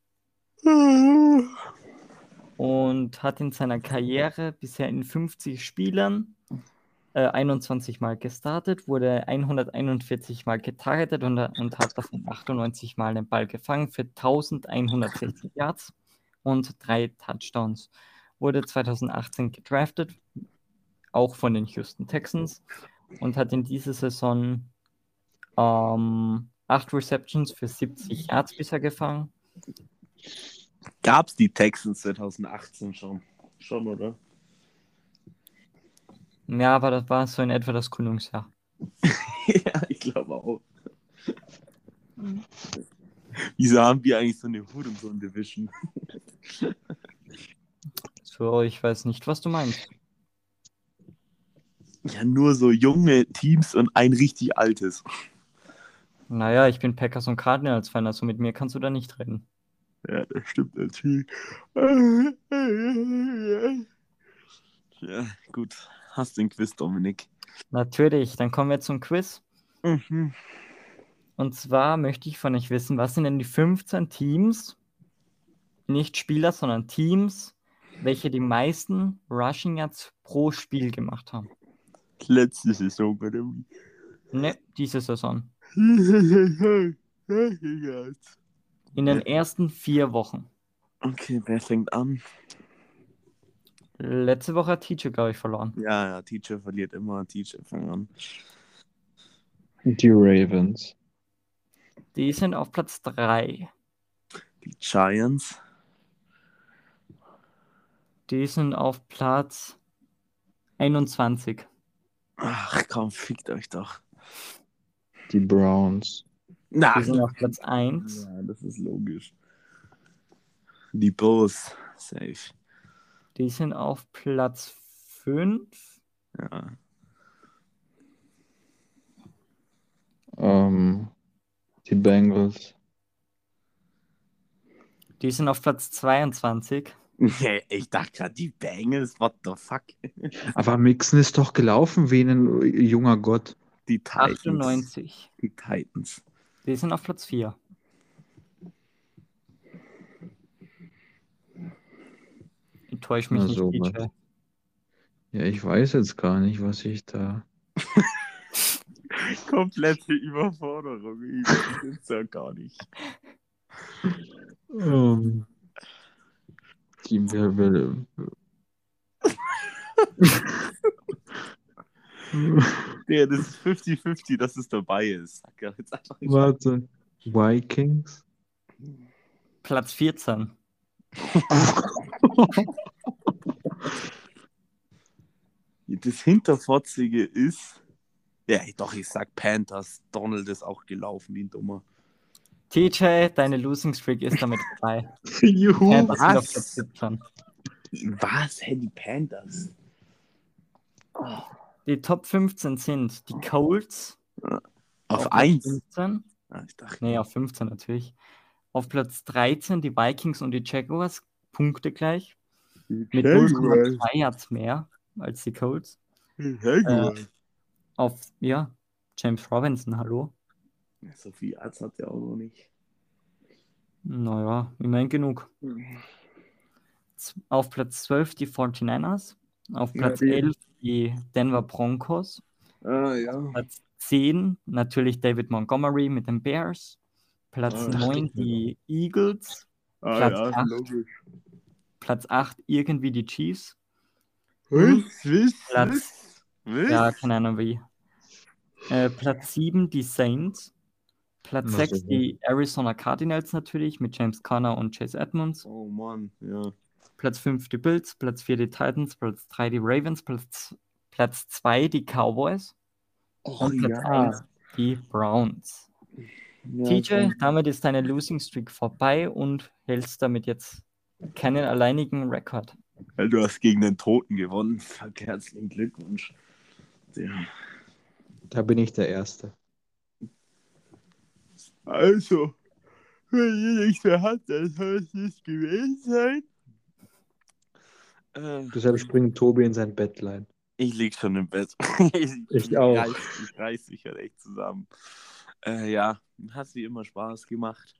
Speaker 1: und hat in seiner Karriere bisher in 50 Spielen äh, 21 Mal gestartet, wurde 141 Mal getargetet und, und hat davon 98 Mal den Ball gefangen für 1160 Yards und drei Touchdowns. Wurde 2018 gedraftet, auch von den Houston Texans und hat in dieser Saison ähm, acht Receptions für 70 Yards bisher gefangen.
Speaker 2: Gab es die Texans 2018 schon? Schon, oder?
Speaker 1: Ja, aber das war so in etwa das Gründungsjahr.
Speaker 2: ja, ich glaube auch. Wieso haben wir eigentlich so eine Hurensohn-Division?
Speaker 1: So, ich weiß nicht, was du meinst.
Speaker 2: Ja, nur so junge Teams und ein richtig altes.
Speaker 1: Naja, ich bin Packers und Cardinals-Fan, also mit mir kannst du da nicht reden.
Speaker 2: Ja, das stimmt natürlich. Ja, gut. Hast den Quiz, Dominik.
Speaker 1: Natürlich, dann kommen wir zum Quiz.
Speaker 2: Mhm.
Speaker 1: Und zwar möchte ich von euch wissen, was sind denn die 15 Teams, nicht Spieler, sondern Teams, welche die meisten Rushing Yards pro Spiel gemacht haben?
Speaker 2: Letzte Saison, oder wie?
Speaker 1: Ne, diese Saison.
Speaker 2: Okay,
Speaker 1: In den ersten vier Wochen.
Speaker 2: wer fängt an?
Speaker 1: Letzte Woche hat Teacher, glaube ich, verloren.
Speaker 2: Ja, ja, Teacher verliert immer. Teacher fängt an.
Speaker 3: Die Ravens.
Speaker 1: Die sind auf Platz 3.
Speaker 2: Die Giants.
Speaker 1: Die sind auf Platz 21.
Speaker 2: Ach komm, fickt euch doch.
Speaker 3: Die Browns.
Speaker 2: Na,
Speaker 1: Die sind auf Platz 1.
Speaker 2: ja, das ist logisch. Die Bulls. Safe.
Speaker 1: Die sind auf Platz 5.
Speaker 2: Ja.
Speaker 3: Ähm, die Bengals.
Speaker 1: Die sind auf Platz 22.
Speaker 2: Nee, ich dachte gerade, die Bengals, what the fuck?
Speaker 3: Aber Mixon ist doch gelaufen wie ein junger Gott.
Speaker 2: Die Titans.
Speaker 1: 98.
Speaker 2: Die Titans.
Speaker 1: Die sind auf Platz 4. Enttäusch mich
Speaker 3: Na,
Speaker 1: nicht,
Speaker 3: sowas.
Speaker 1: DJ.
Speaker 3: Ja, ich weiß jetzt gar nicht, was ich da.
Speaker 2: Komplette Überforderung. Ich bin's ja gar nicht.
Speaker 3: Ähm, die will.
Speaker 2: Ja, das ist 50-50, dass es dabei ist. Sag ja jetzt einfach nicht.
Speaker 3: Warte. Vikings?
Speaker 1: Platz 14.
Speaker 2: Das Hinterfotzige ist. Ja, doch, ich sag Panthers. Donald ist auch gelaufen wie ein Dummer.
Speaker 1: TJ, deine Losing Streak ist damit vorbei.
Speaker 3: Juhu.
Speaker 1: Panthers auf
Speaker 2: was?
Speaker 1: Platz 17.
Speaker 2: Was? Hey, die Panthers?
Speaker 1: Die Top 15 sind die Colts.
Speaker 2: Auf
Speaker 1: Platz
Speaker 2: 1.
Speaker 1: 15.
Speaker 2: Ah, ich dachte,
Speaker 1: Nee, auf 15 natürlich. Auf Platz 13 die Vikings und die Jaguars. Punkte gleich. Mit 0,2 Yards mehr als die Colts.
Speaker 2: Jaguars.
Speaker 1: Auf, ja, James Robinson, hallo.
Speaker 2: So viel Arzt hat er auch noch nicht.
Speaker 1: Naja, immerhin genug. Z- Auf Platz 12 die 49ers. Auf
Speaker 2: Ja,
Speaker 1: Platz
Speaker 2: die-
Speaker 1: 11 die Denver Broncos.
Speaker 2: Ah, ja.
Speaker 1: Platz 10 natürlich David Montgomery mit den Bears. Platz
Speaker 2: Ah,
Speaker 1: 9
Speaker 3: stimmt.
Speaker 1: die Eagles.
Speaker 2: Ah,
Speaker 1: Platz
Speaker 2: ja,
Speaker 1: acht.
Speaker 2: logisch.
Speaker 1: Platz 8 irgendwie die Chiefs.
Speaker 2: Was? Was?
Speaker 1: Platz-
Speaker 2: Was?
Speaker 1: Ja, keine Ahnung wie. Äh, Platz 7 die Saints. Platz
Speaker 3: Na,
Speaker 1: 6
Speaker 3: so
Speaker 1: die Arizona Cardinals natürlich mit James Conner und Chase Edmonds.
Speaker 2: Oh Mann, ja.
Speaker 1: Platz 5 die Bills, Platz 4 die Titans, Platz 3 die Ravens, Platz, Platz 2 die Cowboys
Speaker 2: Oh,
Speaker 1: und Platz 1 die Browns.
Speaker 2: Ja,
Speaker 1: TJ, damit ist deine Losing Streak vorbei und hältst damit jetzt keinen alleinigen Rekord.
Speaker 2: Ja, Du hast gegen den Toten gewonnen. Herzlichen Glückwunsch. Ja.
Speaker 3: Da bin ich der Erste.
Speaker 2: Also, wenn ihr nichts mehr habt, dann soll es nicht gewesen sein. Äh,
Speaker 3: Deshalb springt Tobi in sein Bettlein.
Speaker 2: ich lieg schon im Bett.
Speaker 3: Ich auch.
Speaker 2: Reiß, ich reiß mich halt echt zusammen. Äh, ja, hat wie immer Spaß gemacht.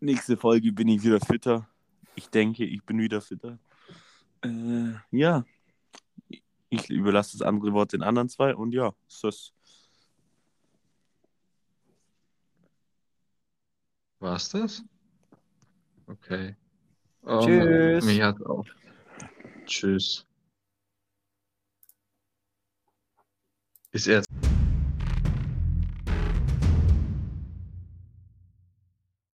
Speaker 2: Nächste Folge bin ich wieder fitter. Ich denke, ich bin wieder fitter. Äh, ja, ich überlasse das andere Wort den anderen zwei und ja, tschüss.
Speaker 3: War's das? Okay. Oh,
Speaker 1: Tschüss.
Speaker 3: Mich hat auch. Tschüss. Bis jetzt.